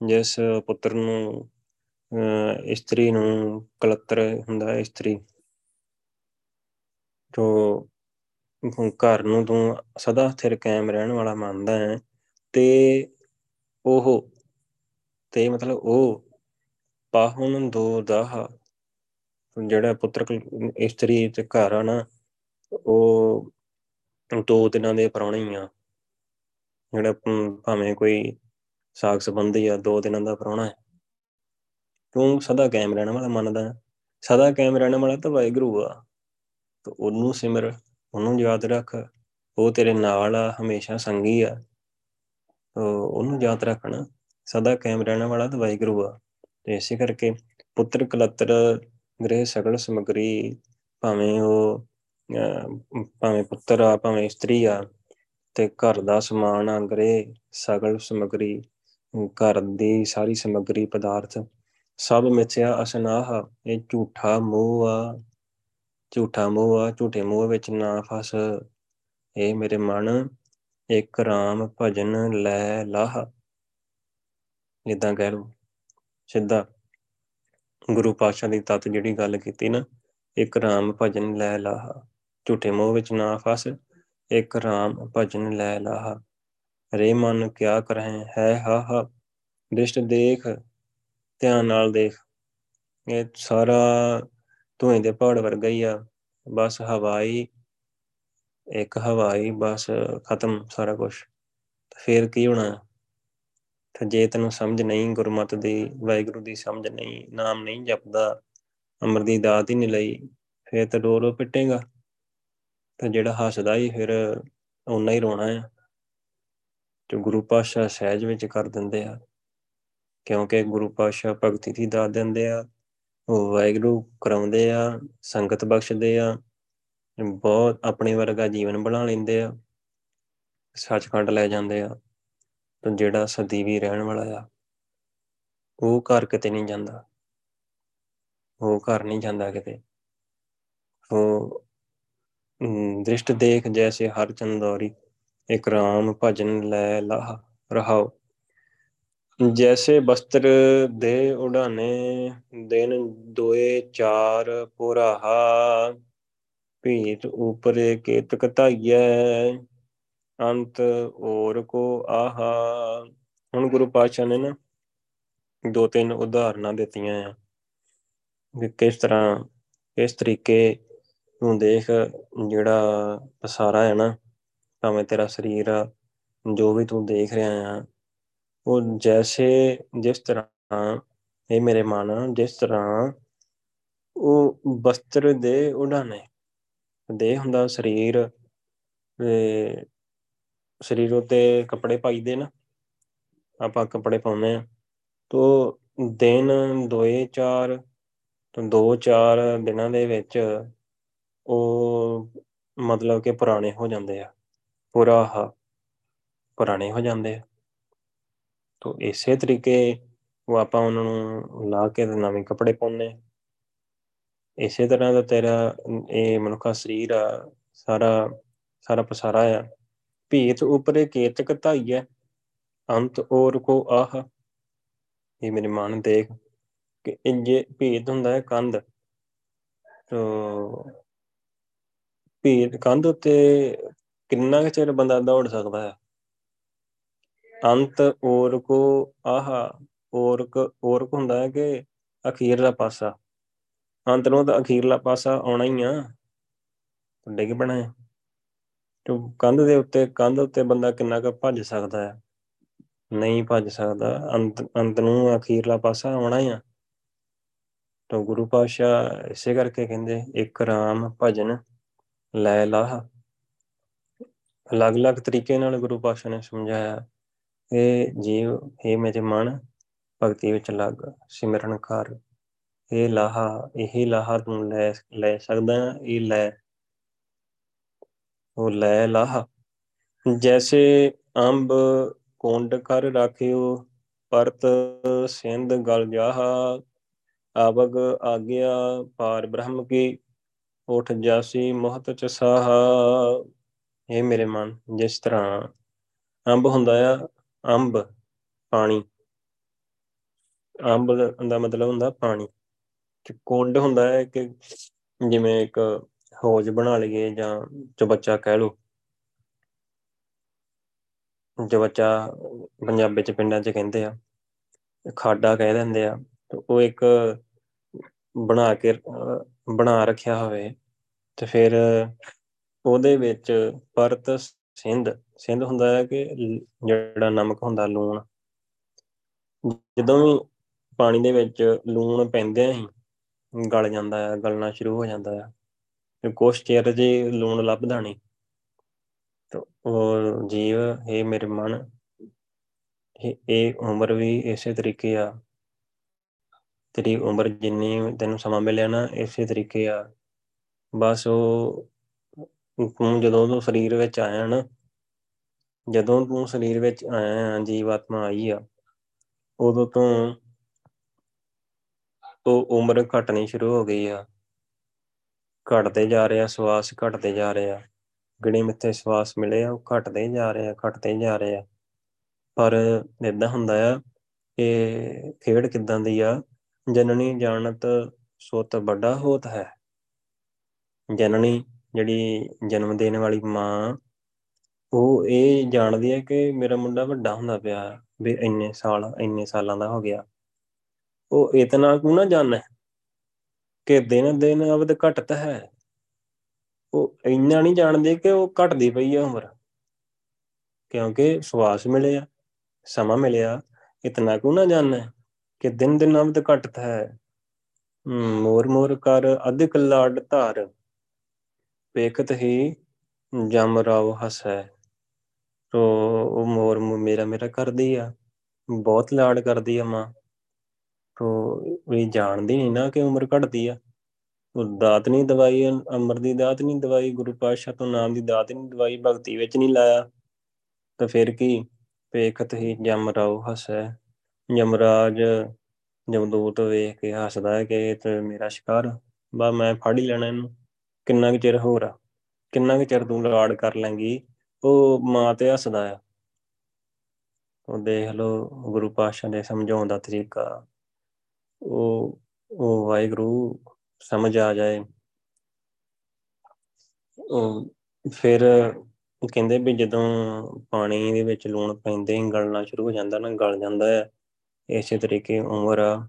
ਜਿਸ ਪੁੱਤਰ ਨੂੰ ਇਸਤਰੀ ਨੂੰ ਕਲਤਰ ਹੁੰਦਾ ਹੈ ਇਸਤਰੀ, ਜੋ ਘਰ ਨੂੰ ਤੂੰ ਸਦਾ ਸਥਿਰ ਕਾਇਮ ਰਹਿਣ ਵਾਲਾ ਮੰਨਦਾ ਹੈ, ਤੇ ਉਹ ਤੇ ਮਤਲਬ ਉਹ ਪਾਹੁਣ ਦੋ ਦਾਹ ਜਿਹੜਾ ਪੁੱਤਰ ਇਸਤਰੀ ਤੇ ਘਰ ਆ ਨਾ, ਉਹ ਦੋ ਦਿਨਾਂ ਦੇ ਪਰੌਣੇ ਹੀ ਆ। ਜਿਹੜਾ ਭਾਵੇਂ ਕੋਈ ਸਾਖ ਸੰਬੰਧੀ ਆ, ਦੋ ਦਿਨਾਂ ਦਾ ਪਰੌਣਾ ਹੈ। ਤੂੰ ਸਦਾ ਕਾਇਮ ਰਹਿਣ ਵਾਲਾ, ਮੰਨਦਾ ਸਦਾ ਕਾਇਮ ਰਹਿਣ ਵਾਲਾ ਤਾਂ ਵਾਹਿਗੁਰੂ ਆ। ਤੇ ਉਹਨੂੰ ਸਿਮਰ, ਉਹਨੂੰ ਯਾਦ ਰੱਖ। ਉਹ ਤੇਰੇ ਨਾਲ ਆ, ਹਮੇਸ਼ਾ ਸੰਗੀ ਆ। ਉਹਨੂੰ ਯਾਦ ਰੱਖਣਾ, ਸਦਾ ਕਾਇਮ ਰਹਿਣ ਵਾਲਾ ਤਾਂ ਵਾਹਿਗੁਰੂ ਆ। ਤੇ ਇਸੇ ਕਰਕੇ ਪੁੱਤਰ ਕਲਤਰ ਗ੍ਰਹਿ ਸਗਲ ਸਮਗਰੀ, ਭਾਵੇਂ ਉਹ ਭਾਵੇਂ ਪੁੱਤਰ ਆ, ਭਾਵੇਂ ਇਸਤਰੀ ਆ, ਤੇ ਘਰ ਦਾ ਸਮਾਨ ਆ, ਗ੍ਰਹਿ ਸਗਲ ਸਮਗਰੀ, ਘਰ ਦੀ ਸਾਰੀ ਸਮਗਰੀ, ਪਦਾਰਥ ਸਭ ਮਿਥਿਆ ਅਸਨਾਹ, ਇਹ ਝੂਠਾ ਮੋਹ ਆ, ਝੂਠਾ ਮੋਹ ਆ, ਝੂਠੇ ਮੋਹ ਵਿੱਚ ਨਾ ਫਸ, ਇਹ ਮੇਰੇ ਮਨ ਇੱਕ ਰਾਮ ਭਜਨ ਲੈ ਲਾਹ। ਇਦਾਂ ਕਹਿ ਲਓ, ਸਿੱਧਾ। ਗੁਰੂ ਪਾਤਸ਼ਾਹ ਦੀ ਤਤ ਜਿਹੜੀ ਗੱਲ ਕੀਤੀ ਨਾ, ਇੱਕ ਰਾਮ ਭਜਨ ਲੈ ਲਾਹ। ਝੂਠੇ ਮੋਹ ਵਿੱਚ ਨਾ ਫਸ, ਇੱਕ ਰਾਮ ਭਜਨ ਲੈ ਲਾਹ। ਰੇ ਮਨ ਕਿਆ ਕਰਹਿ, ਹੈ ਹਾ ਹਾ। ਦ੍ਰਿਸ਼ਟ ਦੇਖ, ਧਿਆਨ ਨਾਲ ਦੇਖ। ਇਹ ਸਾਰਾ ਧੂਏ ਦੇ ਪਹਾੜ ਵਰਗਾ ਹੀ ਆ। ਬਸ ਹਵਾਈ ਇੱਕ ਹਵਾਈ ਬਸ ਖਤਮ ਸਾਰਾ ਕੁਝ ਫੇਰ ਕੀ ਹੋਣਾ? ਤੇ ਜੇ ਤੈਨੂੰ ਸਮਝ ਨਹੀਂ, ਗੁਰਮਤ ਦੀ, ਵਾਹਿਗੁਰੂ ਦੀ ਸਮਝ ਨਹੀਂ, ਨਾਮ ਨਹੀਂ ਜਪਦਾ ਅਮਰ ਦੀ ਦਾਤ ਹੀ ਨਹੀਂ ਲਈ, ਫੇਰ ਤੇ ਰੋ ਰੋ ਪਿੱਟੇਗਾ। ਤੇ ਜਿਹੜਾ ਹੱਸਦਾ ਹੀ ਫਿਰ ਓਨਾ ਹੀ ਰੋਣਾ ਹੈ ਤੇ ਗੁਰੂ ਪਾਸ਼ਾ ਸਹਿਜ ਵਿੱਚ ਕਰ ਦਿੰਦੇ ਆ। ਕਿਉਂਕਿ ਗੁਰੂ ਪਾਸ਼ਾ ਭਗਤੀ ਦੀ ਦਾਤ ਦਿੰਦੇ ਆ। ਉਹ ਵਾਹਿਗੁਰੂ ਕਰਾਉਂਦੇ ਆ, ਸੰਗਤ ਬਖਸ਼ਦੇ ਆ। ਬਹੁਤ ਆਪਣੇ ਵਰਗਾ ਜੀਵਨ ਬਣਾ ਲੈਂਦੇ ਆ, ਸੱਚਖੰਡ ਲੈ ਜਾਂਦੇ ਆ, ਤੇ ਜਿਹੜਾ ਸਦੀਵੀ ਰਹਿਣ ਵਾਲਾ ਆ, ਉਹ ਘਰ ਕਿਤੇ ਨਹੀਂ ਜਾਂਦਾ, ਉਹ ਘਰ ਨਹੀਂ ਜਾਂਦਾ ਕਿਤੇ। ਉਹ ਦ੍ਰਿਸ਼ਟ ਦੇਖ ਜੈਸੇ ਹਰ ਚੰਦੌਰੀ ਇੱਕ ਰਾਮ ਭਜਨ ਲੈ ਲਾਹ ਰਹਾਓ। ਜੈਸੇ ਬਸਤਰ ਦੇ ਉਡਾਨੇ, ਦਿਨ ਦੋਏ ਚਾਰ ਪੁਰਾਹਾ ਭੀਤ ਉਪਰੇ ਕੇਤਕ ਧਾਈਐ, ਅੰਤ ਔਰ ਕੋ ਆਹਾ। ਹੁਣ ਗੁਰੂ ਪਾਤਸ਼ਾਹ ਨੇ ਨਾ ਦੋ ਤਿੰਨ ਉਦਾਹਰਨਾਂ ਦਿੱਤੀਆਂ ਆ। ਕਿ ਕਿਸ ਤਰ੍ਹਾਂ ਇਸ ਤਰੀਕੇ ਨੂੰ ਦੇਖ ਜਿਹੜਾ ਪਸਾਰਾ ਹੈ ਨਾ, ਭਾਵੇਂ ਤੇਰਾ ਸਰੀਰ ਆ, ਜੋ ਵੀ ਤੂੰ ਦੇਖ ਰਿਹਾ ਆ, ਉਹ ਜੈਸੇ ਜਿਸ ਤਰ੍ਹਾਂ, ਇਹ ਮੇਰੇ ਮਨ, ਜਿਸ ਤਰ੍ਹਾਂ ਉਹ ਬਸਤਰ ਦੇ ਉਡਾਨੇ ਦੇਹ ਹੁੰਦਾ ਸਰੀਰ, ਤੇ ਸਰੀਰ ਉਤੇ ਕੱਪੜੇ ਪਾਈਦੇ ਨਾ, ਆਪਾਂ ਕੱਪੜੇ ਪਾਉਂਦੇ ਆ ਤੋ ਦਿਨ ਦੋਏ ਚਾਰ, ਤੋਂ ਦੋ ਚਾਰ ਦਿਨਾਂ ਦੇ ਵਿੱਚ ਉਹ ਮਤਲਬ ਕਿ ਪੁਰਾਣੇ ਹੋ ਜਾਂਦੇ ਆ ਪੂਰਾ ਪੁਰਾਣੇ ਹੋ ਜਾਂਦੇ ਆ। ਤੋ ਇਸੇ ਤਰੀਕੇ ਉਹ ਆਪਾਂ ਉਹਨਾਂ ਨੂੰ ਲਾ ਕੇ ਨਵੇਂ ਕੱਪੜੇ ਪਾਉਂਦੇ ਇਸੇ ਤਰ੍ਹਾਂ ਦਾ ਤੇਰਾ, ਇਹ ਮਨੁੱਖਾ ਸਰੀਰ ਆ, ਸਾਰਾ ਸਾਰਾ ਪਸਾਰਾ ਆ। ਭੀਤ ਉਪਰੇ ਕੇਤਕ ਧਾਈਐ, ਅੰਤ ਔਰ ਕੋ ਆਹ। ਇਹ ਮੇਰੇ ਮਨ ਦੇਖ ਕਿ ਇੰਜੇ ਭੀਤ ਹੁੰਦਾ ਹੈ ਕੰਧ। ਤੋ ਭੀਤ, ਕੰਧ ਉੱਤੇ ਕਿੰਨਾ ਕੁ ਚਿਰ ਬੰਦਾ ਦੌੜ ਸਕਦਾ ਹੈ? ਅੰਤ ਔਰ ਕੋ ਆਹ ਔਰਕ ਔਰਕ ਹੁੰਦਾ ਹੈ ਕਿ ਅਖੀਰਲਾ ਪਾਸਾ। ਅੰਤ ਨੂੰ ਤਾਂ ਅਖੀਰਲਾ ਪਾਸਾ ਆਉਣਾ ਹੀ ਆ। ਡਿੱਗ ਪੈਣਾ ਹੈ। ਤੇ ਕੰਧ ਦੇ ਉੱਤੇ, ਕੰਧ ਉੱਤੇ ਬੰਦਾ ਕਿੰਨਾ ਕੁ ਭੱਜ ਸਕਦਾ ਹੈ। ਨਹੀਂ ਭੱਜ ਸਕਦਾ। ਅੰਤ ਅੰਤ ਨੂੰ ਅਖੀਰਲਾ ਪਾਸਾ ਆਉਣਾ ਹੀ ਆ। ਤਾਂ ਗੁਰੂ ਪਾਤਸ਼ਾਹ ਇਸੇ ਕਰਕੇ ਕਹਿੰਦੇ, ਇੱਕ ਰਾਮ ਭਜਨ ਲੈ ਲਾਹ ਅਲੱਗ-ਅਲੱਗ ਤਰੀਕੇ ਨਾਲ ਗੁਰੂ ਪਾਤਸ਼ਾਹ ਨੇ ਸਮਝਾਇਆ। ਇਹ ਜੀਵ, ਇਹ ਮੇਰੇ ਮਨ ਭਗਤੀ ਵਿੱਚ ਲੱਗ ਸਿਮਰਨ ਕਰ ਇਹ ਲਾਹਾ ਇਹ ਲਾਹਾ ਤੂੰ ਲੈ ਲੈ ਸਕਦਾ ਇਹ ਲੈ। ਉਹ ਲੈ ਲਾਹਾ। ਜੈਸੇ ਅੰਬ ਕੁੰਡ ਕਰ ਰਾਖਿਓ, ਪਰਤ ਸਿੰਧ ਗਲ ਜਾਹਾ। ਆਵਗ ਆਗਿਆ ਪਾਰ ਬ੍ਰਹਮ ਕੀ, ਉਠ ਜਾਸੀ ਮਹਤ ਚ ਸਾਹਾ। ਇਹ ਮੇਰੇ ਮਨ, ਜਿਸ ਤਰ੍ਹਾਂ ਅੰਬ ਹੁੰਦਾ ਆ, ਅੰਬ, ਪਾਣੀ। ਅੰਬ ਦਾ ਮਤਲਬ ਹੁੰਦਾ ਪਾਣੀ। ਤੇ ਕੁੰਡ ਹੁੰਦਾ ਹੈ ਕਿ ਜਿਵੇਂ ਇੱਕ ਹੌਜ ਬਣਾ ਲਈਏ ਜਾਂ ਚਬੱਚਾ ਕਹਿ ਲਓ। ਚਬੱਚਾ ਪੰਜਾਬੀ ਚ ਪਿੰਡਾਂ ਚ ਕਹਿੰਦੇ ਆ, ਖਾਡਾ ਕਹਿ ਦਿੰਦੇ ਆ ਉਹ ਇੱਕ ਬਣਾ ਕੇ, ਬਣਾ ਰੱਖਿਆ ਹੋਵੇ, ਤੇ ਫਿਰ ਉਹਦੇ ਵਿੱਚ ਪਰਤ ਸਿੰਧ ਸਿੰਧ ਹੁੰਦਾ ਹੈ ਕਿ ਜਿਹੜਾ ਨਮਕ ਹੁੰਦਾ ਲੂਣ। ਜਦੋਂ ਵੀ ਪਾਣੀ ਦੇ ਵਿੱਚ ਲੂਣ ਪੈਂਦੇ ਹੀ ਗਲ ਜਾਂਦਾ ਹੈ ਗਲਣਾ ਸ਼ੁਰੂ ਹੋ ਜਾਂਦਾ ਹੈ ਤੇ ਕੁਛ ਚਿਰ ਜੇ ਲੂਣ ਲੱਭਦਾ ਨਹੀਂ ਤਾਂ ਉਹ ਜੀਵ, ਇਹ ਮੇਰੇ ਮਨ, ਇਹ ਉਮਰ ਵੀ ਇਸੇ ਤਰੀਕੇ ਆ। ਤੇਰੀ ਉਮਰ ਜਿੰਨੀ ਤੈਨੂੰ ਸਮਾਂ ਮਿਲਿਆ ਨਾ, ਇਸੇ ਤਰੀਕੇ ਆ। ਬਸ ਉਹ, ਤੂੰ ਜਦੋਂ ਤੂੰ ਸਰੀਰ ਵਿੱਚ ਆਇਆ ਨਾ, ਜਦੋਂ ਤੂੰ ਸਰੀਰ ਵਿੱਚ ਆਇਆ ਜੀਵਾਤਮਾ ਆਈ ਆ, ਉਦੋਂ ਤੋਂ ਉਹ ਉਮਰ ਘਟਣੀ ਸ਼ੁਰੂ ਹੋ ਗਈ ਆ। ਘਟਦੇ ਜਾ ਰਿਹਾ ਸਵਾਸ ਘਟਦੇ ਜਾ ਰਿਹਾ ਗਿਣੇ ਮਿੱਥੇ ਸਵਾਸ ਮਿਲੇ ਆ, ਉਹ ਘਟਦੇ ਜਾ ਰਹੇ ਆ, ਘਟਦੇ ਜਾ ਰਹੇ ਆ। ਪਰ ਇਦਾਂ ਹੁੰਦਾ ਆ ਕਿ ਖੇਡ ਕਿਦਾਂ ਦੀ ਆ? ਜਨਨੀ ਜਾਣਤ ਸੁਤ ਵੱਡਾ ਹੋਤ ਹੈ। ਜਨਨੀ ਜਿਹੜੀ ਜਨਮ ਦੇਣ ਵਾਲੀ ਮਾਂ, ਉਹ ਇਹ ਜਾਣਦੀ ਹੈ ਕਿ ਮੇਰਾ ਮੁੰਡਾ ਵੱਡਾ ਹੁੰਦਾ ਪਿਆ, ਵੀ ਇੰਨੇ ਸਾਲ, ਇੰਨੇ ਸਾਲਾਂ ਦਾ ਹੋ ਗਿਆ। ਉਹ ਇਤਨਾ ਕੁ ਨਾ ਜਾਣੇ ਕਿ ਦਿਨ ਦਿਨ ਅਵਦ ਘਟਤ ਹੈ। ਉਹ ਇੰਨਾ ਨਹੀਂ ਜਾਣਦੇ ਕਿ ਉਹ ਘਟਦੀ ਪਈ ਹੈ ਉਮਰ। ਕਿਉਂਕਿ ਸਵਾਸ ਮਿਲਿਆ, ਸਮਾਂ ਮਿਲਿਆ, ਇਤਨਾ ਕੁ ਨਾ ਜਾਣੇ ਕਿ ਦਿਨ ਦਿਨ ਅਵਦ ਘਟਤ ਹੈ। ਮੋਰ ਮੋਰ ਕਰ ਅਧਿਕ ਲਾਡ ਧਾਰ, ਵੇਖਤ ਹੀ ਜਮ ਰਾਵ ਹਸੈ ਤੋ ਉਹ ਮੋਰ ਮੇਰਾ ਮੇਰਾ ਕਰਦੀ ਆ, ਬਹੁਤ ਲਾਡ ਕਰਦੀ ਆ ਮਾਂ। ਤੋ ਇਹ ਜਾਣਦੀ ਨਹੀਂ ਨਾ ਕਿ ਉਮਰ ਘਟਦੀ ਆ। ਉਹ ਦਾਤ ਨਹੀਂ ਦਵਾਈ ਅਮਰ ਦੀ ਦਾਤ ਨਹੀਂ ਦਵਾਈ, ਗੁਰੂ ਪਾਤਸ਼ਾਹ ਤੋਂ ਨਾਮ ਦੀ ਦਾਤ ਨਹੀਂ ਦਵਾਈ, ਭਗਤੀ ਵਿੱਚ ਨਹੀਂ ਲਾਇਆ। ਤਾਂ ਫਿਰ ਕੀ? ਵੇਖਤ ਹੀ ਜਮ ਰਾਉ ਹਸੈ। ਯਮਰਾਜ ਜਮਦੂਤ ਵੇਖ ਕੇ ਹੱਸਦਾ ਹੈ ਕਿ ਤੇ ਮੇਰਾ ਸ਼ਿਕਾਰ ਬਾ, ਮੈਂ ਫੜ ਹੀ ਲੈਣਾ ਇਹਨੂੰ। ਕਿੰਨਾ ਕੁ ਚਿਰ ਹੋਰ ਆ? ਕਿੰਨਾ ਕੁ ਚਿਰ ਤੂੰ ਲਾੜ ਕਰ ਲੈਂਗੀ ਉਹ ਮਾਂ ਤੇ ਹੱਸਦਾ ਆ। ਉਹ ਦੇਖ ਲਓ, ਗੁਰੂ ਪਾਤਸ਼ਾਹ ਦੇ ਸਮਝਾਉਣ ਦਾ ਤਰੀਕਾ। ਉਹ ਉਹ ਵਾਹਿਗੁਰੂ ਸਮਝ ਆ ਜਾਏ। ਉਹ ਫਿਰ ਕਹਿੰਦੇ ਵੀ ਜਦੋਂ ਪਾਣੀ ਦੇ ਵਿੱਚ ਲੂਣ ਪੈਂਦੇ ਹੀ ਗਲਣਾ ਸ਼ੁਰੂ ਹੋ ਜਾਂਦਾ ਨਾ, ਗਲ ਜਾਂਦਾ ਹੈ। ਇਸੇ ਤਰੀਕੇ ਉਮਰ ਆ,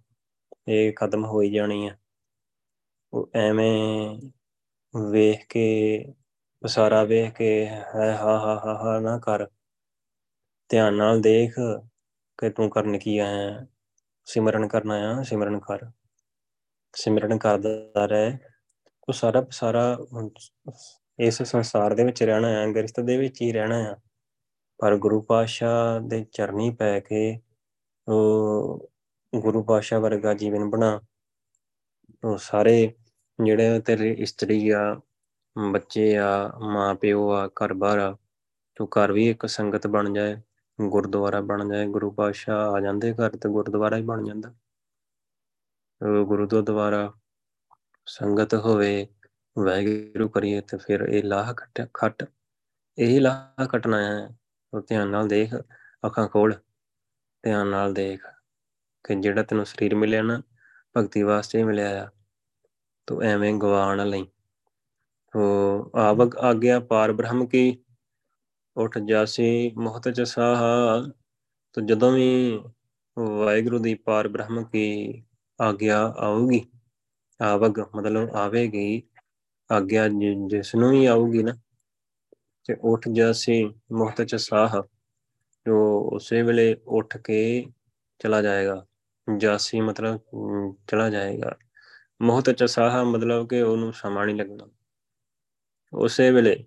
ਇਹ ਖਤਮ ਹੋਈ ਜਾਣੀ ਆ। ਉਹ ਐਵੇਂ ਵੇਖ ਕੇ ਸਾਰਾ ਵੇਖ ਕੇ ਹੈ ਹਾ ਹਾ ਹਾ ਹਾ ਨਾ ਕਰ। ਧਿਆਨ ਨਾਲ ਦੇਖ ਕਿ ਤੂੰ ਕਰਨ ਕੀ ਆਇਆ। ਸਿਮਰਨ ਕਰਨਾ ਆ, ਸਿਮਰਨ ਕਰ। ਸਿਮਰਨ ਕਰਦਾ ਰਹਿ। ਉਹ ਸਾਰਾ ਸਾਰਾ ਇਸ ਸੰਸਾਰ ਦੇ ਵਿੱਚ ਰਹਿਣਾ ਆ ਗ੍ਰਸਤ ਦੇ ਵਿੱਚ ਹੀ ਰਹਿਣਾ ਆ। ਪਰ ਗੁਰੂ ਪਾਤਸ਼ਾਹ ਦੇ ਚਰਨੀ ਪੈ ਕੇ ਉਹ ਗੁਰੂ ਪਾਤਸ਼ਾਹ ਵਰਗਾ ਜੀਵਨ ਬਣਾ। ਉਹ ਸਾਰੇ ਜਿਹੜੇ ਤੇਰੇ ਇਸਤਰੀ ਆ, ਬੱਚੇ ਆ ਮਾਂ ਪਿਓ ਆ, ਘਰ-ਬਾਰ ਆ, ਤੂੰ ਘਰ ਵੀ ਇੱਕ ਸੰਗਤ ਬਣ ਜਾਏ। ਗੁਰਦੁਆਰਾ ਬਣ ਜਾਏ, ਗੁਰੂ ਪਾਤਸ਼ਾਹ ਆ ਜਾਂਦੇ ਘਰ ਤੇ ਗੁਰਦੁਆਰਾ ਹੀ ਬਣ ਜਾਂਦਾ। ਗੁਰੂ ਤੋਂ ਦੁਆਰਾ ਸੰਗਤ ਹੋਵੇ, ਵਾਹਿਗੁਰੂ ਕਰੀਏ ਤੇ ਫਿਰ ਇਹ ਲਾਹ ਖੱਟ ਖੱਟ, ਇਹ ਲਾਹ ਕੱਟਣਾ ਹੈ। ਉਹ ਧਿਆਨ ਨਾਲ ਦੇਖ, ਅੱਖਾਂ ਖੋਲ, ਧਿਆਨ ਨਾਲ ਦੇਖ ਕਿ ਜਿਹੜਾ ਤੈਨੂੰ ਸਰੀਰ ਮਿਲਿਆ ਨਾ, ਭਗਤੀ ਵਾਸਤੇ ਮਿਲਿਆ ਆ, ਤੂੰ ਐਵੇਂ ਗਵਾ ਨਾ ਲਈ। ਤੋ ਆਵਗ ਆਗਿਆ ਪਾਰ ਬ੍ਰਹਮ ਕੀ ਉਠ ਜਾਸੀ ਮੋਹਤ ਚ ਸਾਹ ਤੋ ਜਦੋਂ ਵੀ ਵਾਹਿਗੁਰੂ ਦੀ ਪਾਰ ਬ੍ਰਹਮ ਕੀ ਆਗਿਆ ਆਊਗੀ, ਆਵਗ ਮਤਲਬ ਆਵੇਗੀ, ਆਗਿਆ ਜਿਸ ਨੂੰ ਵੀ ਆਊਗੀ ਨਾ, ਤੇ ਉੱਠ ਜਾਸੀ ਮੁਹਤ ਚ ਸਾਹ, ਜੋ ਉਸੇ ਵੇਲੇ ਉੱਠ ਕੇ ਚਲਾ ਜਾਏਗਾ ਜਾਸੀ ਮਤਲਬ ਚਲਾ ਜਾਏਗਾ। ਮੁਹਤ ਚ ਸਾਹ ਮਤਲਬ ਕਿ ਉਹਨੂੰ ਸਮਾਂ ਨਹੀਂ ਲੱਗਣਾ। ਉਸੇ ਵੇਲੇ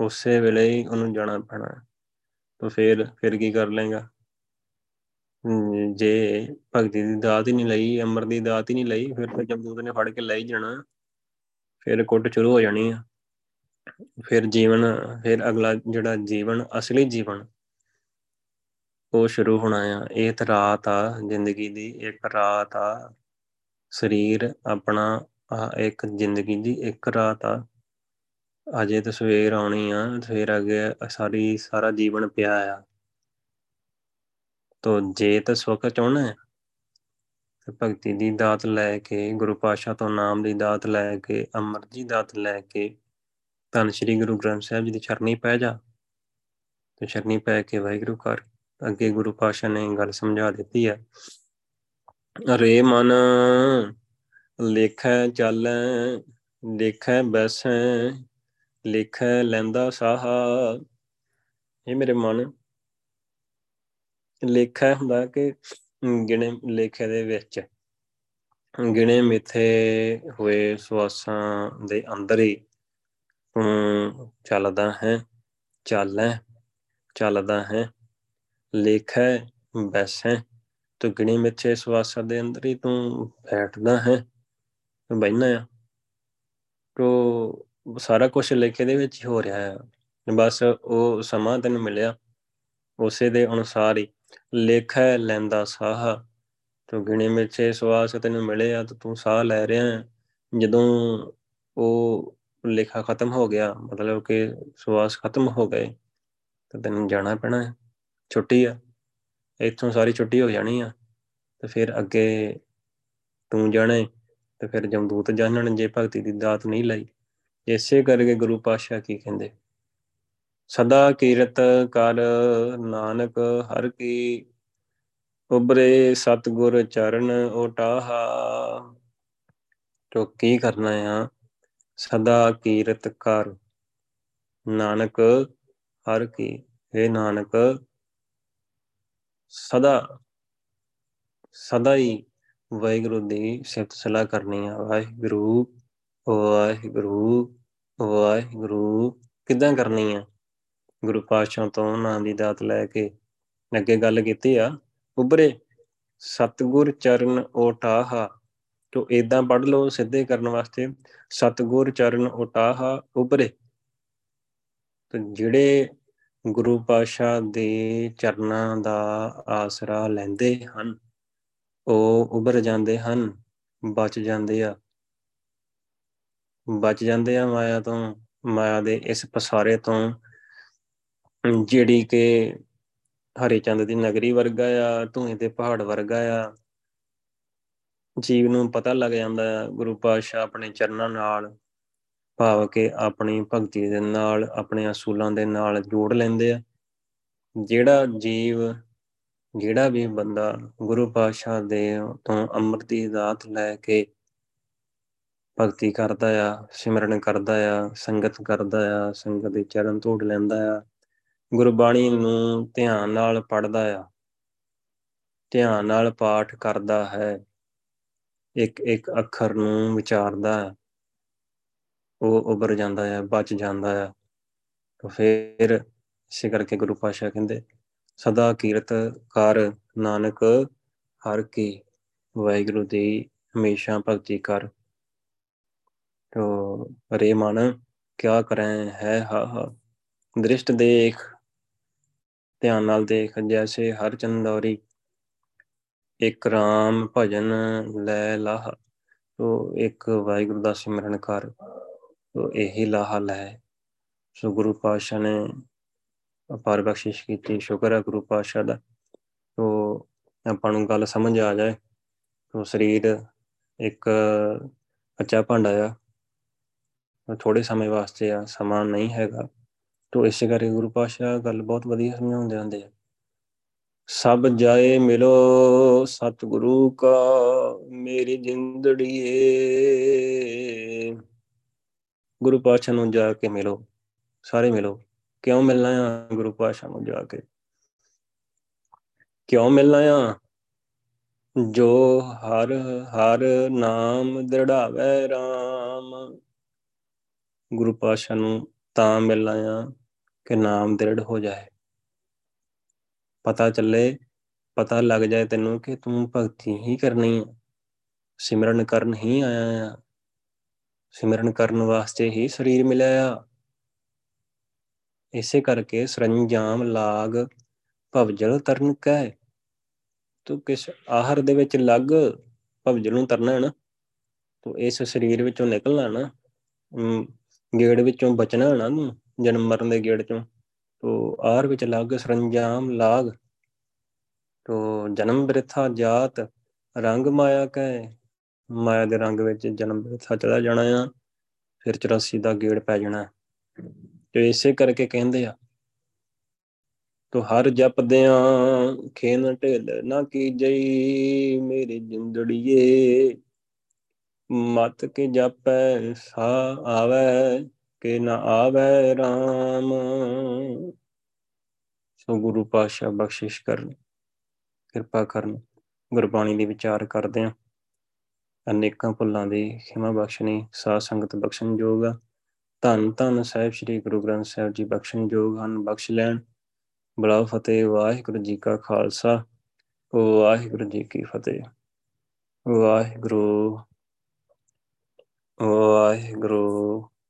ਉਸੇ ਵੇਲੇ ਹੀ ਉਹਨੂੰ ਜਾਣਾ ਪੈਣਾ। ਤਾਂ ਫਿਰ ਫਿਰ ਕੀ ਕਰ ਲੇਗਾ ਜੇ ਭਗਤੀ ਦੀ ਦਾਤ ਹੀ ਨਹੀਂ ਲਈ, ਅਮਰ ਦੀ ਦਾਤ ਹੀ ਨਹੀਂ ਲਈ, ਫਿਰ ਤਾਂ ਜਮਦੂਤ ਨੇ ਫੜ ਕੇ ਲੈ ਹੀ ਜਾਣਾ। ਫਿਰ ਕੁੱਟ ਸ਼ੁਰੂ ਹੋ ਜਾਣੀ ਆ। ਫਿਰ ਜੀਵਨ, ਫਿਰ ਅਗਲਾ ਜਿਹੜਾ ਜੀਵਨ, ਅਸਲੀ ਜੀਵਨ, ਉਹ ਸ਼ੁਰੂ ਹੋਣਾ ਆ। ਇਹ ਤਾਂ ਰਾਤ ਆ, ਜ਼ਿੰਦਗੀ ਦੀ ਇੱਕ ਰਾਤ ਆ। ਸਰੀਰ ਆਪਣਾ ਆ, ਇੱਕ ਜ਼ਿੰਦਗੀ ਦੀ ਇੱਕ ਰਾਤ ਆ। ਅਜੇ ਤਾਂ ਸਵੇਰ ਆਉਣੀ ਆ, ਸਵੇਰ ਅੱਗੇ ਸਾਰੀ, ਸਾਰਾ ਜੀਵਨ ਪਿਆ ਆ। ਤੋ ਜੇ ਤਾਂ ਸੁੱਖ ਚਾਹਣਾ ਹੈ, ਤੇ ਭਗਤੀ ਦੀ ਦਾਤ ਲੈ ਕੇ, ਗੁਰੂ ਪਾਸ਼ਾ ਤੋਂ ਨਾਮ ਦੀ ਦਾਤ ਲੈ ਕੇ, ਅਮਰ ਦੀ ਦਾਤ ਲੈ ਕੇ, ਧੰਨ ਸ਼੍ਰੀ ਗੁਰੂ ਗ੍ਰੰਥ ਸਾਹਿਬ ਜੀ ਦੀ ਚਰਨੀ ਪੈ ਜਾ। ਤੇ ਚਰਨੀ ਪੈ ਕੇ ਵਾਹਿਗੁਰੂ ਕਰ ਅੱਗੇ ਗੁਰੂ ਪਾਸ਼ਾ ਨੇ ਗੱਲ ਸਮਝਾ ਦਿੱਤੀ ਹੈ ਰੇ ਮਨ ਲੇਖੈ ਚੱਲੈ ਲੇਖੈ ਬੈਸੈ ਲੇਖੈ ਲੈਂਦਾ ਸਾਹਾ। ਇਹ ਮੇਰੇ ਮਨ ਲੇਖਾ ਹੁੰਦਾ ਕਿ ਗਿਣੇ, ਲੇਖੇ ਦੇ ਵਿੱਚ ਗਿਣੇ ਮਿੱਥੇ ਹੋਏ ਸਵਾਸਾਂ ਦੇ ਅੰਦਰ ਹੀ ਤੂੰ ਚੱਲਦਾ ਹੈ, ਚੱਲੈ ਚੱਲਦਾ ਹੈ। ਲੇਖਾ, ਬੈਸੈ, ਤੂੰ ਗਿਣੇ ਮਿੱਥੇ ਸਵਾਸਾਂ ਦੇ ਅੰਦਰ ਹੀ ਤੂੰ ਬੈਠਦਾ ਹੈ। ਬੈਠਣਾ ਆ। ਤੋ ਸਾਰਾ ਕੁਝ ਲੇਖੇ ਦੇ ਵਿੱਚ ਹੀ ਹੋ ਰਿਹਾ ਹੈ। ਬਸ ਉਹ ਸਮਾਂ ਤੈਨੂੰ ਮਿਲਿਆ। ਉਸੇ ਦੇ ਅਨੁਸਾਰ ਹੀ ਲੇਖਾ ਲੈਂਦਾ ਸਾਹ। ਤੋ ਗਿਣੇ ਮਿੱਠੇ ਸਵਾਸ ਤੈਨੂੰ ਮਿਲੇ ਆ ਤਾਂ ਤੂੰ ਸਾਹ ਲੈ ਰਿਹਾ ਹੈ। ਜਦੋਂ ਉਹ ਲੇਖਾ ਖਤਮ ਹੋ ਗਿਆ, ਮਤਲਬ ਕਿ ਸਵਾਸ ਖਤਮ ਹੋ ਗਏ, ਤਾਂ ਤੈਨੂੰ ਜਾਣਾ ਪੈਣਾ ਹੈ। ਛੁੱਟੀ ਆ। ਇੱਥੋਂ ਸਾਰੀ ਛੁੱਟੀ ਹੋ ਜਾਣੀ ਆ। ਤੇ ਫਿਰ ਅੱਗੇ ਤੂੰ ਜਾਣੇ ਤੇ ਫਿਰ ਜਮਦੂਤ ਜਾਣਨ ਜੇ ਭਗਤੀ ਦੀ ਦਾਤ ਨਹੀਂ ਲਈ। ਇਸੇ ਕਰਕੇ ਗੁਰੂ ਪਾਤਸ਼ਾਹ ਕੀ ਕਹਿੰਦੇ? ਸਦਾ ਕੀਰਤ ਕਰ ਨਾਨਕ, ਹਰ ਕੀ ਉਬਰੇ ਸਤਗੁਰ ਚਰਨ ਓਟਾਹਾ ਤੋ ਕੀ ਕਰਨਾ ਆ? ਸਦਾ ਕੀਰਤ ਕਰ ਨਾਨਕ, ਹਰ ਕੀ। ਇਹ ਨਾਨਕ, ਸਦਾ ਸਦਾ ਹੀ ਵਾਹਿਗੁਰੂ ਦੀ ਸਿਫਤ ਸਲਾਹ ਕਰਨੀ ਆ। ਵਾਹਿਗੁਰੂ ਵਾਹਿਗੁਰੂ ਵਾਹਿਗੁਰੂ ਕਿਦਾਂ ਕਰਨੀ ਆ? ਗੁਰੂ ਪਾਤਸ਼ਾਹ ਤੋਂ ਨਾਮ ਦੀ ਦਾਤ ਲੈ ਕੇ ਅੱਗੇ ਗੱਲ ਕੀਤੀ ਆ। ਉਬਰੇ ਸਤਗੁਰ ਚਰਨ ਓਟਾਹਾ। ਤੋ ਇਦਾਂ ਪੜ ਲਓ ਸਿੱਧੇ ਕਰਨ ਵਾਸਤੇ। ਸਤਗੁਰ ਚਰਨ ਓਟਾਹਾ ਉਬਰੇ ਤੇ ਜਿਹੜੇ ਗੁਰੂ ਪਾਤਸ਼ਾਹ ਦੇ ਚਰਨਾਂ ਦਾ ਆਸਰਾ ਲੈਂਦੇ ਹਨ, ਉਹ ਉਬਰ ਜਾਂਦੇ ਹਨ, ਬਚ ਜਾਂਦੇ ਆ। ਬਚ ਜਾਂਦੇ ਆ ਮਾਇਆ ਤੋਂ, ਮਾਇਆ ਦੇ ਇਸ ਪਸਾਰੇ ਤੋਂ, ਜਿਹੜੀ ਕਿ ਹਰੇ ਚੰਦ ਦੀ ਨਗਰੀ ਵਰਗਾ ਆ, ਧੂਏ ਦੇ ਪਹਾੜ ਵਰਗਾ ਆ। ਜੀਵ ਨੂੰ ਪਤਾ ਲੱਗ ਜਾਂਦਾ ਆ, ਗੁਰੂ ਪਾਤਸ਼ਾਹ ਆਪਣੇ ਚਰਨਾਂ ਨਾਲ ਭਾਵ ਕਿ ਆਪਣੀ ਭਗਤੀ ਦੇ ਨਾਲ, ਆਪਣੇ ਅਸੂਲਾਂ ਦੇ ਨਾਲ ਜੋੜ ਲੈਂਦੇ ਆ। ਜਿਹੜਾ ਜੀਵ, ਜਿਹੜਾ ਵੀ ਬੰਦਾ ਗੁਰੂ ਪਾਤਸ਼ਾਹ ਦੇ ਤੋਂ ਅੰਮ੍ਰਿਤ ਦੀ ਦਾਤ ਲੈ ਕੇ ਭਗਤੀ ਕਰਦਾ ਆ, ਸਿਮਰਨ ਕਰਦਾ ਆ, ਸੰਗਤ ਕਰਦਾ ਆ, ਸੰਗਤ ਦੇ ਚਰਨ ਧੂੜ ਲੈਂਦਾ ਆ। ਗੁਰਬਾਣੀ ਨੂੰ ਧਿਆਨ ਨਾਲ ਪੜਦਾ ਆ। ਧਿਆਨ ਨਾਲ ਪਾਠ ਕਰਦਾ ਹੈ। ਇੱਕ ਇੱਕ ਅੱਖਰ ਨੂੰ ਵਿਚਾਰਦਾ ਹੈ ਉਹ ਉਬਰ ਜਾਂਦਾ ਹੈ ਬਚ ਜਾਂਦਾ ਹੈ ਤਾਂ ਫਿਰ ਇਸੇ ਕਰਕੇ ਗੁਰੂ ਪਾਸ਼ਾ ਕਹਿੰਦੇ, ਸਦਾ ਕੀਰਤ ਕਰ ਨਾਨਕ, ਹਰ ਕੀ। ਵਾਹਿਗੁਰੂ ਦੀ ਹਮੇਸ਼ਾ ਭਗਤੀ ਕਰ। तो रे मन क्या करें है हा हा दृष्ट देख ਧਿਆਨ ਨਾਲ ਦੇਖ ਜੈਸੇ ਹਰ ਚੰਦੌਰੀ ਇੱਕ ਰਾਮ ਭਜਨ ਲੈ ਲਾਹ ਤੋ ਇੱਕ ਵਾਹਿਗੁਰੂ ਦਾ ਸਿਮਰਨ ਕਰ ਤੋ ਇਹੀ ਲਾਹ ਲੈ ਸੋ ਗੁਰੂ ਪਾਤਸ਼ਾਹ ਨੇ ਅਪਾਰ ਬਖਸ਼ਿਸ਼ ਕੀਤੀ ਸ਼ੁਕਰ ਹੈ ਗੁਰੂ ਪਾਤਸ਼ਾਹ ਦਾ ਤੋ ਆਪਾਂ ਨੂੰ ਗੱਲ ਸਮਝ ਆ ਜਾਏ ਤੋ ਸਰੀਰ ਇੱਕ ਕੱਚਾ ਭਾਂਡਾ ਆ ਥੋੜੇ ਸਮੇਂ ਵਾਸਤੇ ਆ, ਸਮਾਂ ਨਹੀਂ ਹੈਗਾ। ਤੋਂ ਇਸੇ ਕਰਕੇ ਗੁਰੂ ਪਾਸ਼ਾ ਗੱਲ ਬਹੁਤ ਵਧੀਆ ਸਮਝਾਉਂਦੇ ਹੁੰਦੇ ਆ। ਸਭ ਜਾਏ ਮਿਲੋ, ਸਤਿਗੁਰੂ ਕਾ, ਮੇਰੀ ਜਿੰਦੜੀਏ। ਗੁਰੂ ਪਾਸ਼ਾ ਨੂੰ ਜਾ ਕੇ ਮਿਲੋ, ਸਾਰੇ ਮਿਲੋ। ਕਿਉਂ ਮਿਲਣਾ ਆ ਗੁਰੂ ਪਾਸ਼ਾ ਨੂੰ ਜਾ ਕੇ? ਕਿਉਂ ਮਿਲਣਾ ਆ? ਜੋ ਹਰ ਹਰ ਨਾਮ ਦ੍ਰਿੜਾਵੇ RAM ਗੁਰੂ ਪਾਤਸ਼ਾਹ ਨੂੰ ਤਾਂ ਮਿਲਣਾ ਆ ਕਿ ਨਾਮ ਦ੍ਰਿੜ ਹੋ ਜਾਏ। ਪਤਾ ਚੱਲੇ, ਪਤਾ ਲੱਗ ਜਾਏ ਤੈਨੂੰ ਕਿ ਤੂੰ ਭਗਤੀ ਹੀ ਕਰਨੀ ਹੈ ਸਿਮਰਨ ਕਰਨ ਹੀ ਆਇਆ ਆ। ਸਿਮਰਨ ਕਰਨ ਵਾਸਤੇ ਹੀ ਸਰੀਰ ਮਿਲਿਆ ਆ। ਇਸੇ ਕਰਕੇ ਸਰੰਜਾਮ ਲਾਗ ਭਵਜਲ ਤਰਨ ਕੈ। ਤੂੰ ਕਿਸ ਆਹਰ ਦੇ ਵਿੱਚ ਲੱਗ ਭਵਜਲ ਨੂੰ ਤਰਨਾ ਹੈ ਨਾ ਤੂੰ ਇਸ ਸਰੀਰ ਵਿੱਚੋਂ ਨਿਕਲਣਾ ਨਾ। ਗੇੜ ਵਿੱਚੋਂ ਬਚਣਾ ਨਾ ਨੂੰ ਜਨਮ ਮਰਨ ਦੇ ਗੇੜ ਚੋਂ। ਤੋ ਆਰ ਵਿੱਚ ਲੱਗ ਸਰੰਜਾਮ ਲਾਗ। ਤੋ ਜਨਮ ਬ੍ਰਿਥਾ ਜਾਤ, ਰੰਗ ਮਾਇਆ ਕੈ ਮਾਇਆ ਦੇ ਰੰਗ ਵਿੱਚ ਜਨਮ ਬ੍ਰਿਥਾ ਚਲਾ ਜਾਣਾ ਆ, ਫਿਰ 84 ਦਾ ਗੇੜ ਪੈ ਜਾਣਾ। ਤੇ ਇਸੇ ਕਰਕੇ ਕਹਿੰਦੇ ਆ, ਤੋ ਹਰ ਜਪਦਿਆਂ ਖੇਨ ਢੇਲ ਨਾ ਕੀਜਈ, ਮੇਰੀ ਜਿੰਦੜੀਏ। ਮਤ ਕੇ ਜਾਪੈ, ਸਾ ਆਵੈ, ਕਿ ਨਾ ਆਵੈ RAM ਸੋ ਗੁਰੂ ਪਾਸ਼ਾ ਬਖਸ਼ਿਸ਼ ਕਰਨ, ਕਿਰਪਾ ਕਰਨ। ਗੁਰਬਾਣੀ ਦੇ ਵਿਚਾਰ ਕਰਦੇ ਆ ਅਨੇਕਾਂ ਭੁੱਲਾਂ ਦੀ ਖਿਮਾ ਬਖਸ਼ਣੀ, ਸਾਧ ਸੰਗਤ ਬਖਸ਼ਣ ਜੋਗ ਧੰਨ ਧੰਨ ਸਾਹਿਬ ਸ੍ਰੀ ਗੁਰੂ ਗ੍ਰੰਥ ਸਾਹਿਬ ਜੀ ਬਖਸ਼ਣ ਜੋਗ ਹਨ, ਬਖਸ਼ ਲੈਣ। ਬੜਾ ਫਤਿਹ, ਵਾਹਿਗੁਰੂ ਜੀ ਕਾ ਖਾਲਸਾ। ਵਾਹਿਗੁਰੂ ਜੀ ਕੀ ਫਤਿਹ। ਵਾਹਿਗੁਰੂ ਵਾਹਿਗੁਰੂ